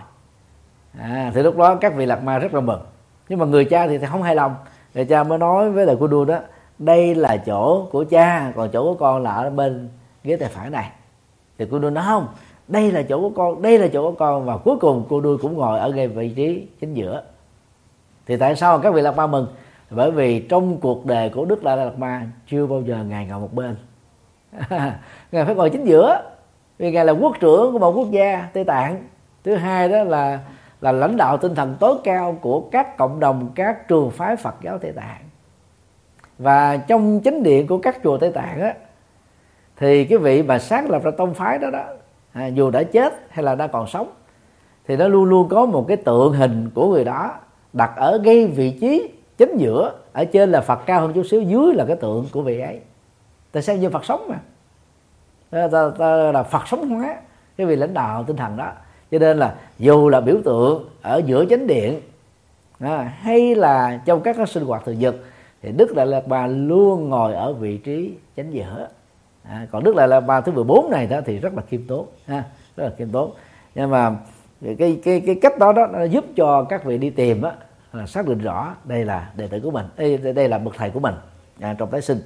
À, thì lúc đó các vị lạc ma rất là mừng. Nhưng mà người cha thì không hài lòng. Người cha mới nói với lại Kun Đun đó đây là chỗ của cha còn chỗ của con là ở bên ghế tay phải này. Thì cô đuôi nói không đây là chỗ của con đây là chỗ của con. Và cuối cùng cô đuôi cũng ngồi ở ngay vị trí chính giữa. Thì tại sao các vị lạc ma mừng? Bởi vì trong cuộc đời của đức đại lạt ma chưa bao giờ ngài ngồi một bên. Ngài phải ngồi chính giữa. Vì ngài là quốc trưởng của một quốc gia tây tạng. Thứ hai đó là là lãnh đạo tinh thần tối cao của các cộng đồng các trường phái phật giáo tây tạng. Và trong chính điện của các chùa tây tạng á thì cái vị mà sáng lập ra tông phái đó đó à, dù đã chết hay là đã còn sống thì nó luôn luôn có một cái tượng hình của người đó đặt ở ngay vị trí chính giữa ở trên là phật cao hơn chút xíu dưới là cái tượng của vị ấy. Tại sao như phật sống mà? Ta, ta, ta là phật sống hóa cái vị lãnh đạo tinh thần đó. Cho nên là dù là biểu tượng ở giữa chánh điện à, hay là trong các cái sinh hoạt thường nhật thì đức đại lạt bà luôn ngồi ở vị trí chánh giữa. À, còn đức đại lạt bà thứ 14 này đó thì rất là khiêm tốn ha rất là khiêm tốn. Nhưng mà cái cái cái cách đó đó nó giúp cho các vị đi tìm á là xác định rõ đây là đệ tử của mình đây đây là bậc thầy của mình à, trong tái sinh.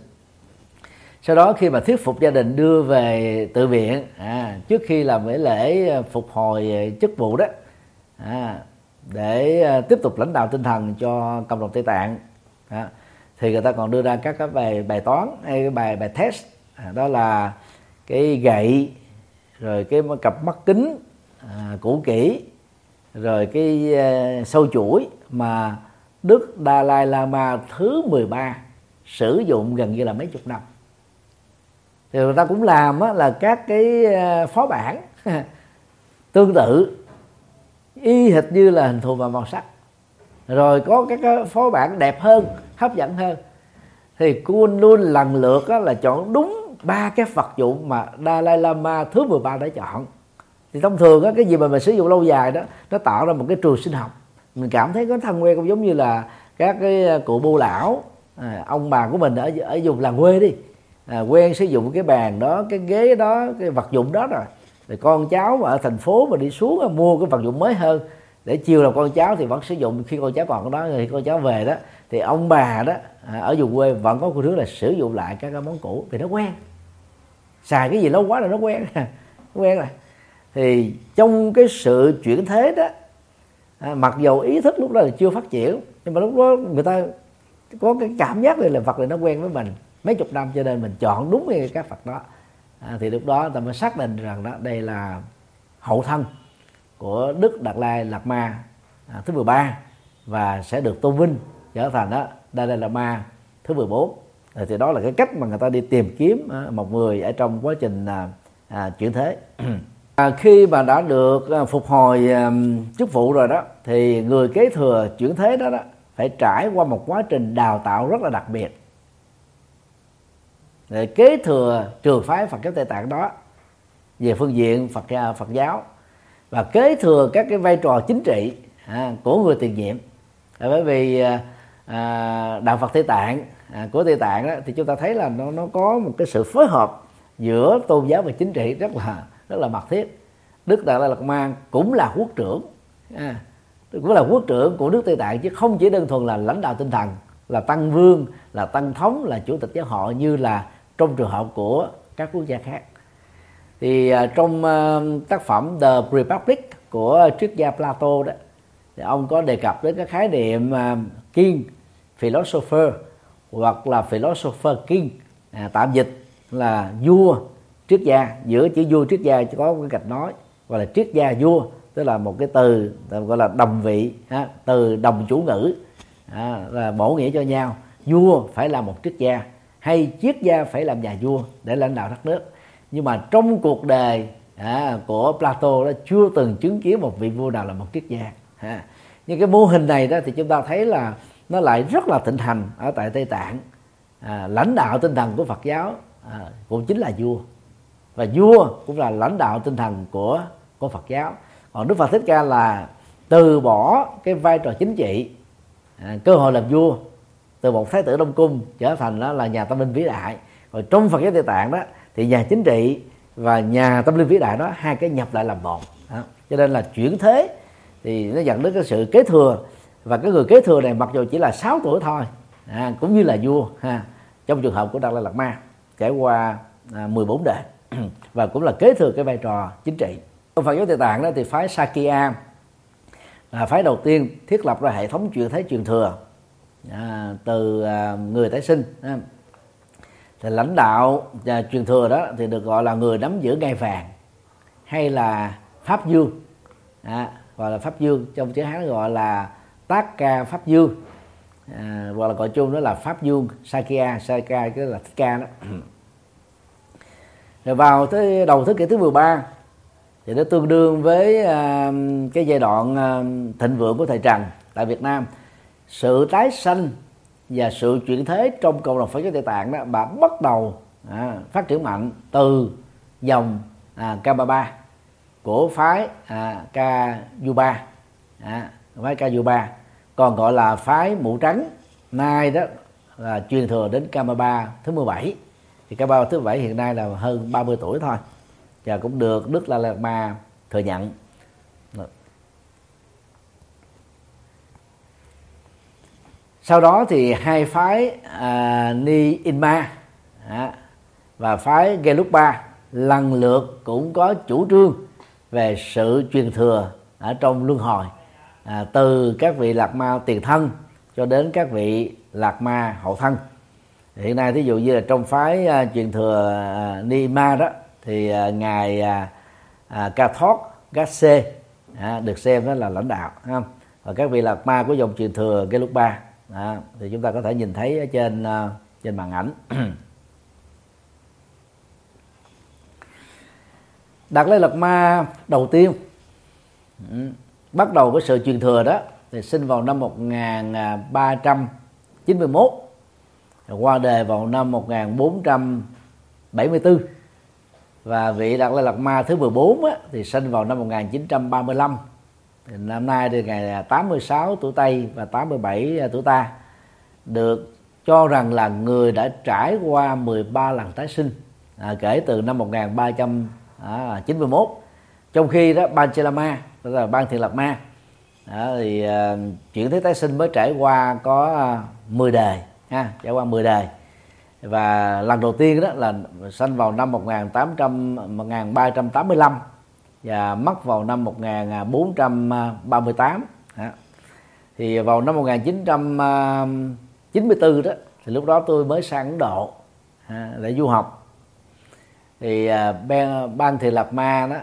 Sau đó khi mà thuyết phục gia đình đưa về tự viện à, trước khi làm lễ lễ phục hồi à, chức vụ đó à, để à, tiếp tục lãnh đạo tinh thần cho cộng đồng tây tạng à, thì người ta còn đưa ra các cái bài bài toán hay cái bài bài test à, đó là cái gậy rồi cái cặp mắt kính à, cũ kỹ rồi cái ờ, sâu chuỗi mà Đức Dalai Lama thứ 13 sử dụng gần như là mấy chục năm. Thì người ta cũng làm á, là các cái ờ, phó bản tương tự y hệt như là hình thù và màu sắc. Rồi có các cái phó bản đẹp hơn hấp dẫn hơn. Thì Kuan luôn lần lượt á, là chọn đúng ba cái vật dụng mà Dalai Lama thứ 13 đã chọn thì thông thường á, cái gì mà mình sử dụng lâu dài đó nó tạo ra một cái trường sinh học. Mình cảm thấy có thân quen cũng giống như là các cái à, cụ bô lão à, ông bà của mình ở ở vùng làng quê đi. À, quen sử dụng cái bàn đó cái ghế đó cái vật dụng đó rồi. Thì con cháu mà ở thành phố mà đi xuống mua cái vật dụng mới hơn. Để chiều là con cháu thì vẫn sử dụng khi con cháu còn đó thì con cháu về đó thì ông bà đó à, ở vùng quê vẫn có cái thứ là sử dụng lại các cái món cũ thì nó quen. Xài cái gì lâu quá là nó quen. Quen rồi thì trong cái sự chuyển thế đó à, mặc dầu ý thức lúc đó là chưa phát triển nhưng mà lúc đó người ta có cái cảm giác này là Phật này nó quen với mình. Mấy chục năm cho nên mình chọn đúng cái các Phật đó. À, thì lúc đó ta mới xác định rằng đó đây là hậu thân của Đức Đạt Lai Lạt Ma à, thứ 13 và sẽ được tôn vinh trở thành đó đại lai lạt ma thứ 14 à, thì đó là cái cách mà người ta đi tìm kiếm à, một người ở trong quá trình à, à, chuyển thế. à, khi mà đã được à, phục hồi chức vụ rồi đó thì người kế thừa chuyển thế đó đó phải trải qua một quá trình đào tạo rất là đặc biệt. Để kế thừa trường phái Phật giáo Tây Tạng đó về phương diện Phật à, Phật giáo và kế thừa các cái vai trò chính trị à, của người tiền nhiệm. À, bởi vì à, à, đạo Phật Tây Tạng à, của Tây Tạng đó, thì chúng ta thấy là nó nó có một cái sự phối hợp giữa tôn giáo và chính trị rất là rất là mật thiết. Đức Đạt Lai Lạt Ma cũng là quốc trưởng. À, cũng là quốc trưởng của nước Tây Tạng chứ không chỉ đơn thuần là lãnh đạo tinh thần là tăng vương là tăng thống là chủ tịch giáo hội như là trong trường hợp của các quốc gia khác. Thì uh, trong uh, tác phẩm The Republic của triết gia Plato đó thì ông có đề cập đến cái khái niệm uh, king philosopher hoặc là philosopher king. À, tạm dịch là vua triết gia giữa chữ vua triết gia có cái gạch nói gọi là triết gia vua tức là một cái từ gọi là đồng vị ha, từ đồng chủ ngữ à, là bổ nghĩa cho nhau. Vua phải là một triết gia hay triết gia phải làm nhà vua để lãnh đạo đất nước. Nhưng mà trong cuộc đời à, của Plato đó chưa từng chứng kiến một vị vua nào là một triết gia ha. nhưng cái mô hình này đó thì chúng ta thấy là nó lại rất là thịnh hành ở tại Tây Tạng. À, lãnh đạo tinh thần của Phật giáo à, cũng chính là vua và vua cũng là lãnh đạo tinh thần của của Phật giáo. Còn Đức Phật Thích Ca là từ bỏ cái vai trò chính trị à, cơ hội làm vua từ một thái tử đông cung trở thành đó là nhà tâm linh vĩ đại. Rồi trong Phật giáo Tây Tạng đó thì nhà chính trị và nhà tâm linh vĩ đại đó hai cái nhập lại làm một à, cho nên là chuyển thế thì nó dẫn đến cái sự kế thừa. Và cái người kế thừa này mặc dù chỉ là 6 tuổi thôi à, cũng như là vua ha trong trường hợp của Đạt Lai Lạt Ma trải qua à, 14 đời và cũng là kế thừa cái vai trò chính trị. Trong Phật giáo Tây Tạng đó thì phái Sakya là phái đầu tiên thiết lập ra hệ thống truyền thế truyền thừa à, từ à, người tái sinh à, thì lãnh đạo à, truyền thừa đó thì được gọi là người nắm giữ ngai vàng hay là pháp dương à, gọi là pháp dương trong chữ hán gọi là tác ca pháp dương à, hoặc là gọi chung đó là pháp dương sakya sakya cái là thích ca đó. rồi vào tới đầu thế kỷ thứ 13 thì nó tương đương với à, cái giai đoạn à, thịnh vượng của thời Trần tại Việt Nam. Sự tái sanh và sự chuyển thế trong cộng đồng Phật giáo Tây Tạng đó bà bắt đầu à, phát triển mạnh từ dòng à, K33 của phái à, K-U3 à, phái K-U3 còn gọi là phái mũ trắng nay đó là truyền thừa đến K-33 thứ 17 thì cái bao thứ bảy hiện nay là hơn 30 tuổi thôi. Và cũng được Đức La Lạt Ma thừa nhận. Sau đó thì hai phái à, Ni Inma à, và phái Gelugpa lần lượt cũng có chủ trương về sự truyền thừa ở trong luân hồi à, từ các vị lạc ma tiền thân cho đến các vị lạc ma hậu thân hiện nay thí dụ như là trong phái uh, truyền thừa uh, Ni Ma đó thì uh, ngài à, uh, Thót Cathod Gasse uh, được xem đó là lãnh đạo không? và các vị lạc ma của dòng truyền thừa cái lúc đó, thì chúng ta có thể nhìn thấy ở trên uh, trên màn ảnh Đạt Lai Lạt Ma đầu tiên ừ, bắt đầu với sự truyền thừa đó thì sinh vào năm 1391 qua đời vào năm 1474 và vị Đạt Lai Lạt Ma thứ 14 á, thì sinh vào năm 1935 thì năm nay thì ngày 86 tuổi Tây và 87 tuổi Ta được cho rằng là người đã trải qua 13 lần tái sinh à, kể từ năm 1391 trong khi đó Ban Chelama tức là Ban Thiện Lạc Ma đó, thì uh, chuyển thế tái sinh mới trải qua có uh, 10 đời ha trải qua 10 đời và lần đầu tiên đó là sinh vào năm 1800 1385 và mất vào năm 1438 ha. thì vào năm 1994 đó thì lúc đó tôi mới sang Ấn Độ ha, để du học. Thì à, ban, ban thiền lạc ma đó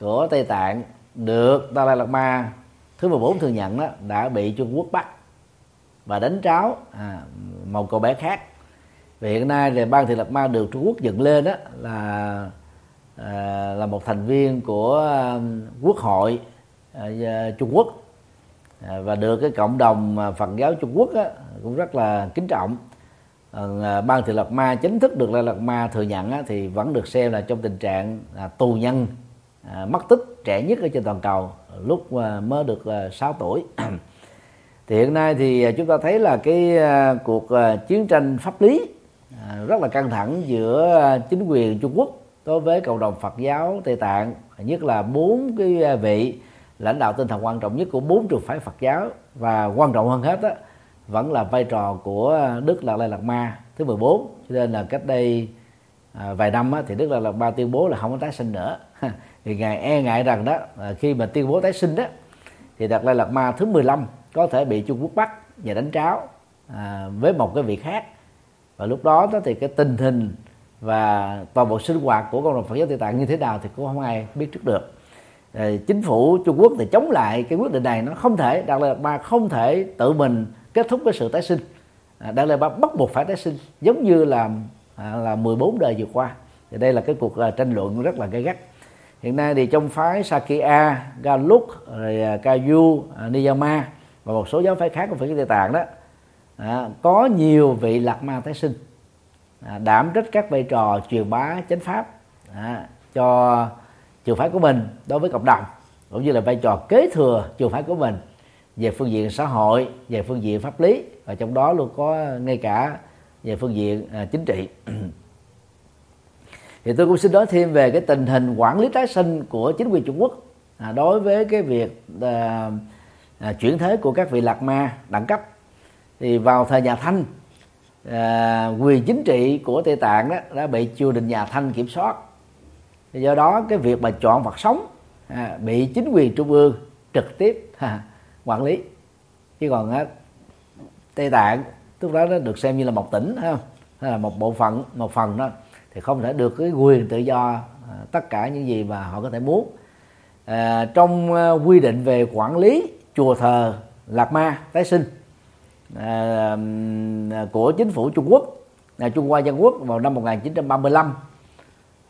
của Tây Tạng được Dalai Lạt Ma thứ 14 thừa nhận đó đã bị Trung Quốc bắt và đánh tráo à, một cậu bé khác. Và hiện nay thì ban thiền lập ma được Trung Quốc dựng lên đó là à, là một thành viên của à, quốc hội à, Trung Quốc. À, và được cái cộng đồng à, Phật giáo Trung Quốc á, cũng rất là kính trọng. Ờ, à, ban thị lạt ma chính thức được la lạt ma thừa nhận á, thì vẫn được xem là trong tình trạng à, tù nhân à, mất tích trẻ nhất ở trên toàn cầu lúc à, mới được à, 6 tuổi. thì hiện nay thì à, chúng ta thấy là cái à, cuộc à, chiến tranh pháp lý rất là căng thẳng giữa chính quyền Trung Quốc đối với cộng đồng Phật giáo Tây Tạng nhất là bốn cái vị lãnh đạo tinh thần quan trọng nhất của bốn trường phái Phật giáo. Và quan trọng hơn hết đó, vẫn là vai trò của Đức Lạc Lai Lạt Ma thứ 14 cho nên là cách đây à, vài năm á, thì Đức Lạc Lai Lạt Ma tuyên bố là không có tái sinh nữa. Thì ngài e ngại rằng đó khi mà tuyên bố tái sinh đó thì Đạt Lai Lạt Ma thứ 15 có thể bị Trung Quốc bắt và đánh tráo à, với một cái vị khác. Và lúc đó, đó thì cái tình hình và toàn bộ sinh hoạt của cộng đồng Phật giáo Tây Tạng như thế nào thì cũng không ai biết trước được. À, chính phủ Trung Quốc thì chống lại cái quyết định này nó không thể Đạt Lai Lạt Ma không thể tự mình kết thúc cái sự tái sinh. À, Đạt Lai Lạt Ma bắt buộc phải tái sinh giống như là à, là 14 đời vừa qua. Thì đây là cái cuộc à, tranh luận rất là gay gắt. Hiện nay thì trong phái Sakya, Galuk, rồi à, Kayu, à, Niyama và một số giáo phái khác của Phật giáo Tây Tạng đó. À, có nhiều vị lạc ma tái sinh. À, đảm trách các vai trò truyền bá chánh pháp à, cho trường phái của mình đối với cộng đồng cũng như là vai trò kế thừa trường phái của mình về phương diện xã hội về phương diện pháp lý. Và trong đó luôn có ngay cả về phương diện à, chính trị. Thì tôi cũng xin nói thêm về cái tình hình quản lý tái sinh của chính quyền Trung Quốc à, đối với cái việc à, à, chuyển thế của các vị lạc ma đẳng cấp. Thì vào thời nhà Thanh à, quyền chính trị của Tây Tạng đó đã bị triều đình nhà Thanh kiểm soát. Do đó cái việc mà chọn vật sống à, bị chính quyền trung ương trực tiếp à, quản lý. Chứ còn á, Tây Tạng lúc đó nó được xem như là một tỉnh ha hay là một bộ phận một phần đó thì không thể được cái quyền tự do à, tất cả những gì mà họ có thể muốn. À, trong à, quy định về quản lý chùa thờ lạc ma tái sinh à, à của chính phủ Trung Quốc là Trung Hoa Dân Quốc vào năm 1935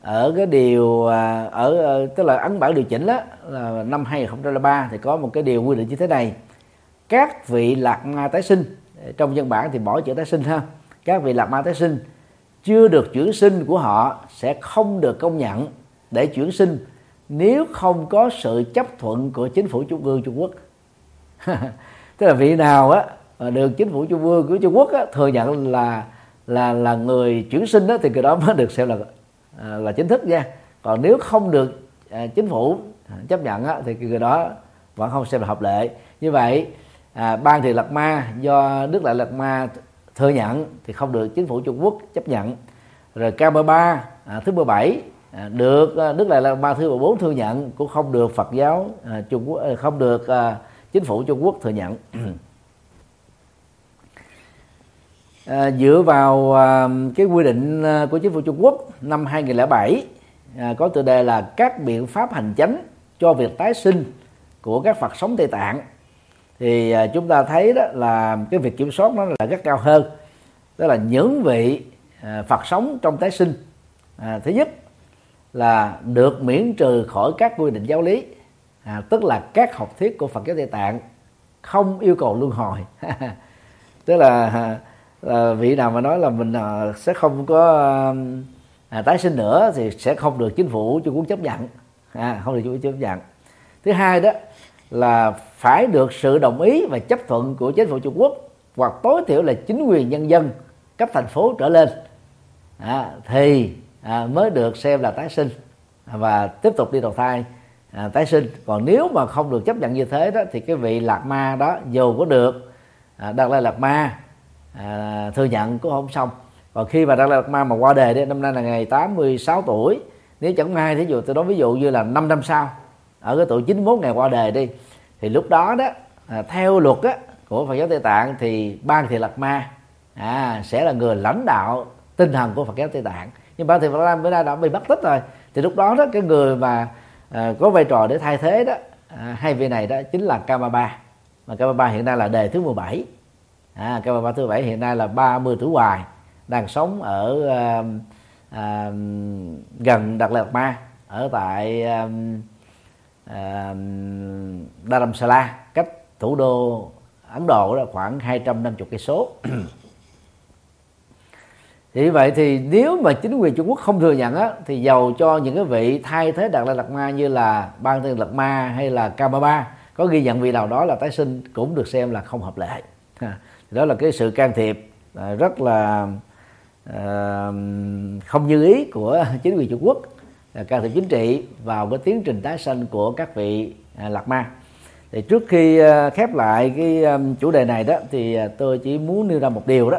ở cái điều à, ở à, tức là ấn bản điều chỉnh đó là năm 2003 thì có một cái điều quy định như thế này. Các vị lạc ma tái sinh trong dân bản thì bỏ chữ tái sinh ha. Các vị lạc ma tái sinh chưa được chuyển sinh của họ sẽ không được công nhận để chuyển sinh nếu không có sự chấp thuận của chính phủ trung ương Trung Quốc. tức là vị nào á được chính phủ trung ương của Trung Quốc á, thừa nhận là là là người chuyển sinh đó thì cái đó mới được xem là à, là chính thức nha. Còn nếu không được à, chính phủ à, chấp nhận á, thì người đó vẫn không xem là hợp lệ. Như vậy à, ban thì lạt ma do đức lại lạt ma thừa nhận thì không được chính phủ Trung Quốc chấp nhận. Rồi k ba à, thứ 17 à, được à, Đức lại Lạt Ma thứ 14 thừa nhận cũng không được Phật giáo à, Trung Quốc không được à, chính phủ Trung Quốc thừa nhận. À, dựa vào à, cái quy định à, của chính phủ Trung Quốc năm 2007 à, có tựa đề là các biện pháp hành chánh cho việc tái sinh của các Phật sống Tây Tạng. Thì à, chúng ta thấy đó là cái việc kiểm soát nó là rất cao hơn. Tức là những vị à, Phật sống trong tái sinh. À, thứ nhất là được miễn trừ khỏi các quy định giáo lý à, tức là các học thuyết của Phật giáo Tây Tạng không yêu cầu luân hồi. Tức là, à, là vị nào mà nói là mình à, sẽ không có à, tái sinh nữa thì sẽ không được chính phủ Trung Quốc chấp nhận. À, không được chính phủ chấp nhận. Thứ hai đó là phải được sự đồng ý và chấp thuận của chính phủ Trung Quốc hoặc tối thiểu là chính quyền nhân dân cấp thành phố trở lên à, thì à, mới được xem là tái sinh và tiếp tục đi đầu thai à, tái sinh. Còn nếu mà không được chấp nhận như thế đó thì cái vị lạc ma đó dù có được à, đạt lai lạc ma à, thừa nhận cũng không xong. Còn khi mà đạt lai lạc ma mà qua đề đấy năm nay là ngày 86 tuổi. Nếu chẳng may thí dụ tôi nói ví dụ như là 5 năm sau ở cái tuổi 91 ngày qua đề đi thì lúc đó đó à, theo luật á, của Phật giáo Tây Tạng thì ban thị lạc ma à, sẽ là người lãnh đạo tinh thần của Phật giáo Tây Tạng. Nhưng ban thị Phật Lam bữa nay đã bị bắt tích rồi. Thì lúc đó đó cái người mà à, có vai trò để thay thế đó. À, hai vị này đó chính là Kamaba mà Kamaba hiện nay là đề thứ 17 à, Kamaba thứ bảy hiện nay là 30 tuổi hoài đang sống ở à, à, gần Đạt Lạt Ma ở tại um, à, à, Dharamsala cách thủ đô Ấn Độ là khoảng 250 cây số. thì vậy thì nếu mà chính quyền Trung Quốc không thừa nhận á, thì giàu cho những cái vị thay thế Đạt Lai Lạt Ma như là Ban Tiên Lạt Ma hay là Kamaba có ghi nhận vị nào đó là tái sinh cũng được xem là không hợp lệ. Đó là cái sự can thiệp à, rất là à, không như ý của chính quyền Trung Quốc à, can thiệp chính trị vào cái tiến trình tái sinh của các vị Lạt lạc ma. Thì trước khi khép lại cái chủ đề này đó thì tôi chỉ muốn nêu ra một điều đó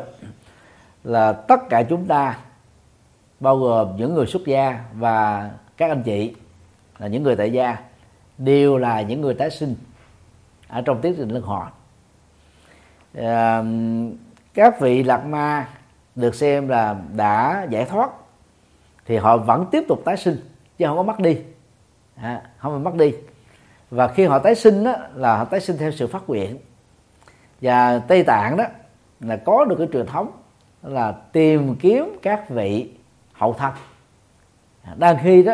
là tất cả chúng ta bao gồm những người xuất gia và các anh chị là những người tại gia đều là những người tái sinh ở trong tiến trình luân hồi à, ờ, các vị lạc ma được xem là đã giải thoát thì họ vẫn tiếp tục tái sinh chứ không có mất đi. À, không có mất đi. Và khi họ tái sinh đó, là họ tái sinh theo sự phát nguyện. Và tây tạng đó là có được cái truyền thống là tìm kiếm các vị hậu thân. Đang khi đó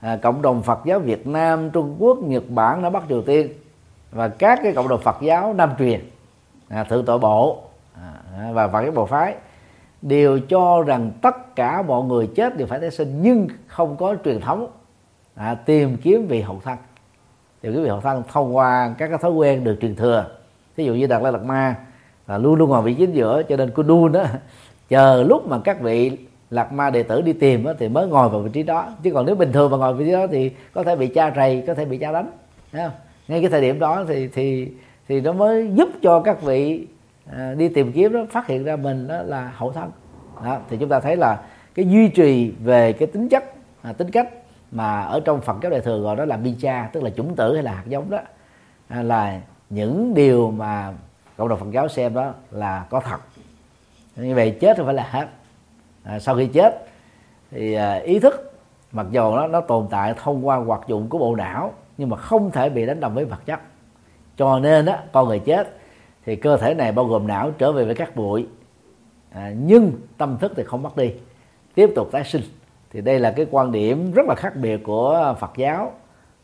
à, cộng đồng Phật giáo Việt Nam Trung Quốc Nhật Bản đã bắt Triều Tiên. Và các cái cộng đồng Phật giáo Nam truyền à, thượng tọa bộ à, và Phật giáo bộ phái đều cho rằng tất cả mọi người chết đều phải tái sinh nhưng không có truyền thống à, tìm kiếm vị hậu thân. Tìm kiếm vị hậu thân thông qua các cái thói quen được truyền thừa. Ví dụ như đạt lai lạt ma là luôn luôn ngồi vị chính giữa cho nên cô đu đó chờ lúc mà các vị lạc ma đệ tử đi tìm đó, thì mới ngồi vào vị trí đó chứ còn nếu bình thường mà ngồi vị trí đó thì có thể bị cha rầy có thể bị cha đánh Thấy không? ngay cái thời điểm đó thì thì thì nó mới giúp cho các vị à, đi tìm kiếm đó phát hiện ra mình đó là hậu thân đó, thì chúng ta thấy là cái duy trì về cái tính chất à, tính cách mà ở trong phần giáo đại thừa gọi đó là bi cha tức là chủng tử hay là hạt giống đó à, là những điều mà cộng đồng Phật giáo xem đó là có thật. Như vậy chết không phải là hết. À, sau khi chết thì à, ý thức mặc dù nó nó tồn tại thông qua hoạt dụng của bộ não nhưng mà không thể bị đánh đồng với vật chất. Cho nên đó con người chết thì cơ thể này bao gồm não trở về với các bụi. À, nhưng tâm thức thì không mất đi. Tiếp tục tái sinh. Thì đây là cái quan điểm rất là khác biệt của Phật giáo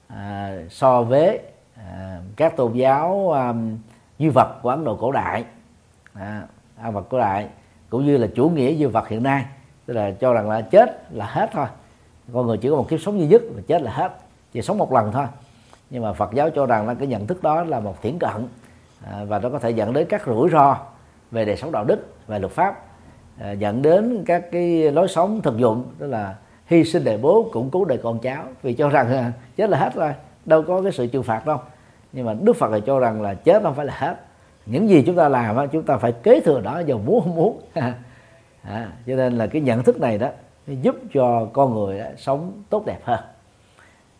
à, so với à, các tôn giáo à, duy vật của Ấn Độ cổ đại. À, vật cổ đại cũng như là chủ nghĩa duy vật hiện nay. Tức là cho rằng là chết là hết thôi. Con người chỉ có một kiếp sống duy nhất và chết là hết. Chỉ sống một lần thôi. Nhưng mà Phật giáo cho rằng là cái nhận thức đó là một thiển cận à, và nó có thể dẫn đến các rủi ro về đời sống đạo đức và luật pháp à, dẫn đến các cái lối sống thực dụng tức là hy sinh đời bố củng cố đời con cháu. Vì cho rằng à, chết là hết rồi đâu có cái sự trừng phạt đâu nhưng mà Đức Phật là cho rằng là chết không phải là hết. Những gì chúng ta làm chúng ta phải kế thừa đó dù muốn không muốn à, cho nên là cái nhận thức này đó giúp cho con người đó, sống tốt đẹp hơn.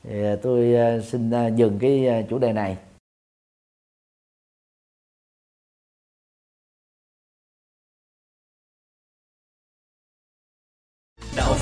Thì à, tôi à, xin à, dừng cái chủ đề này.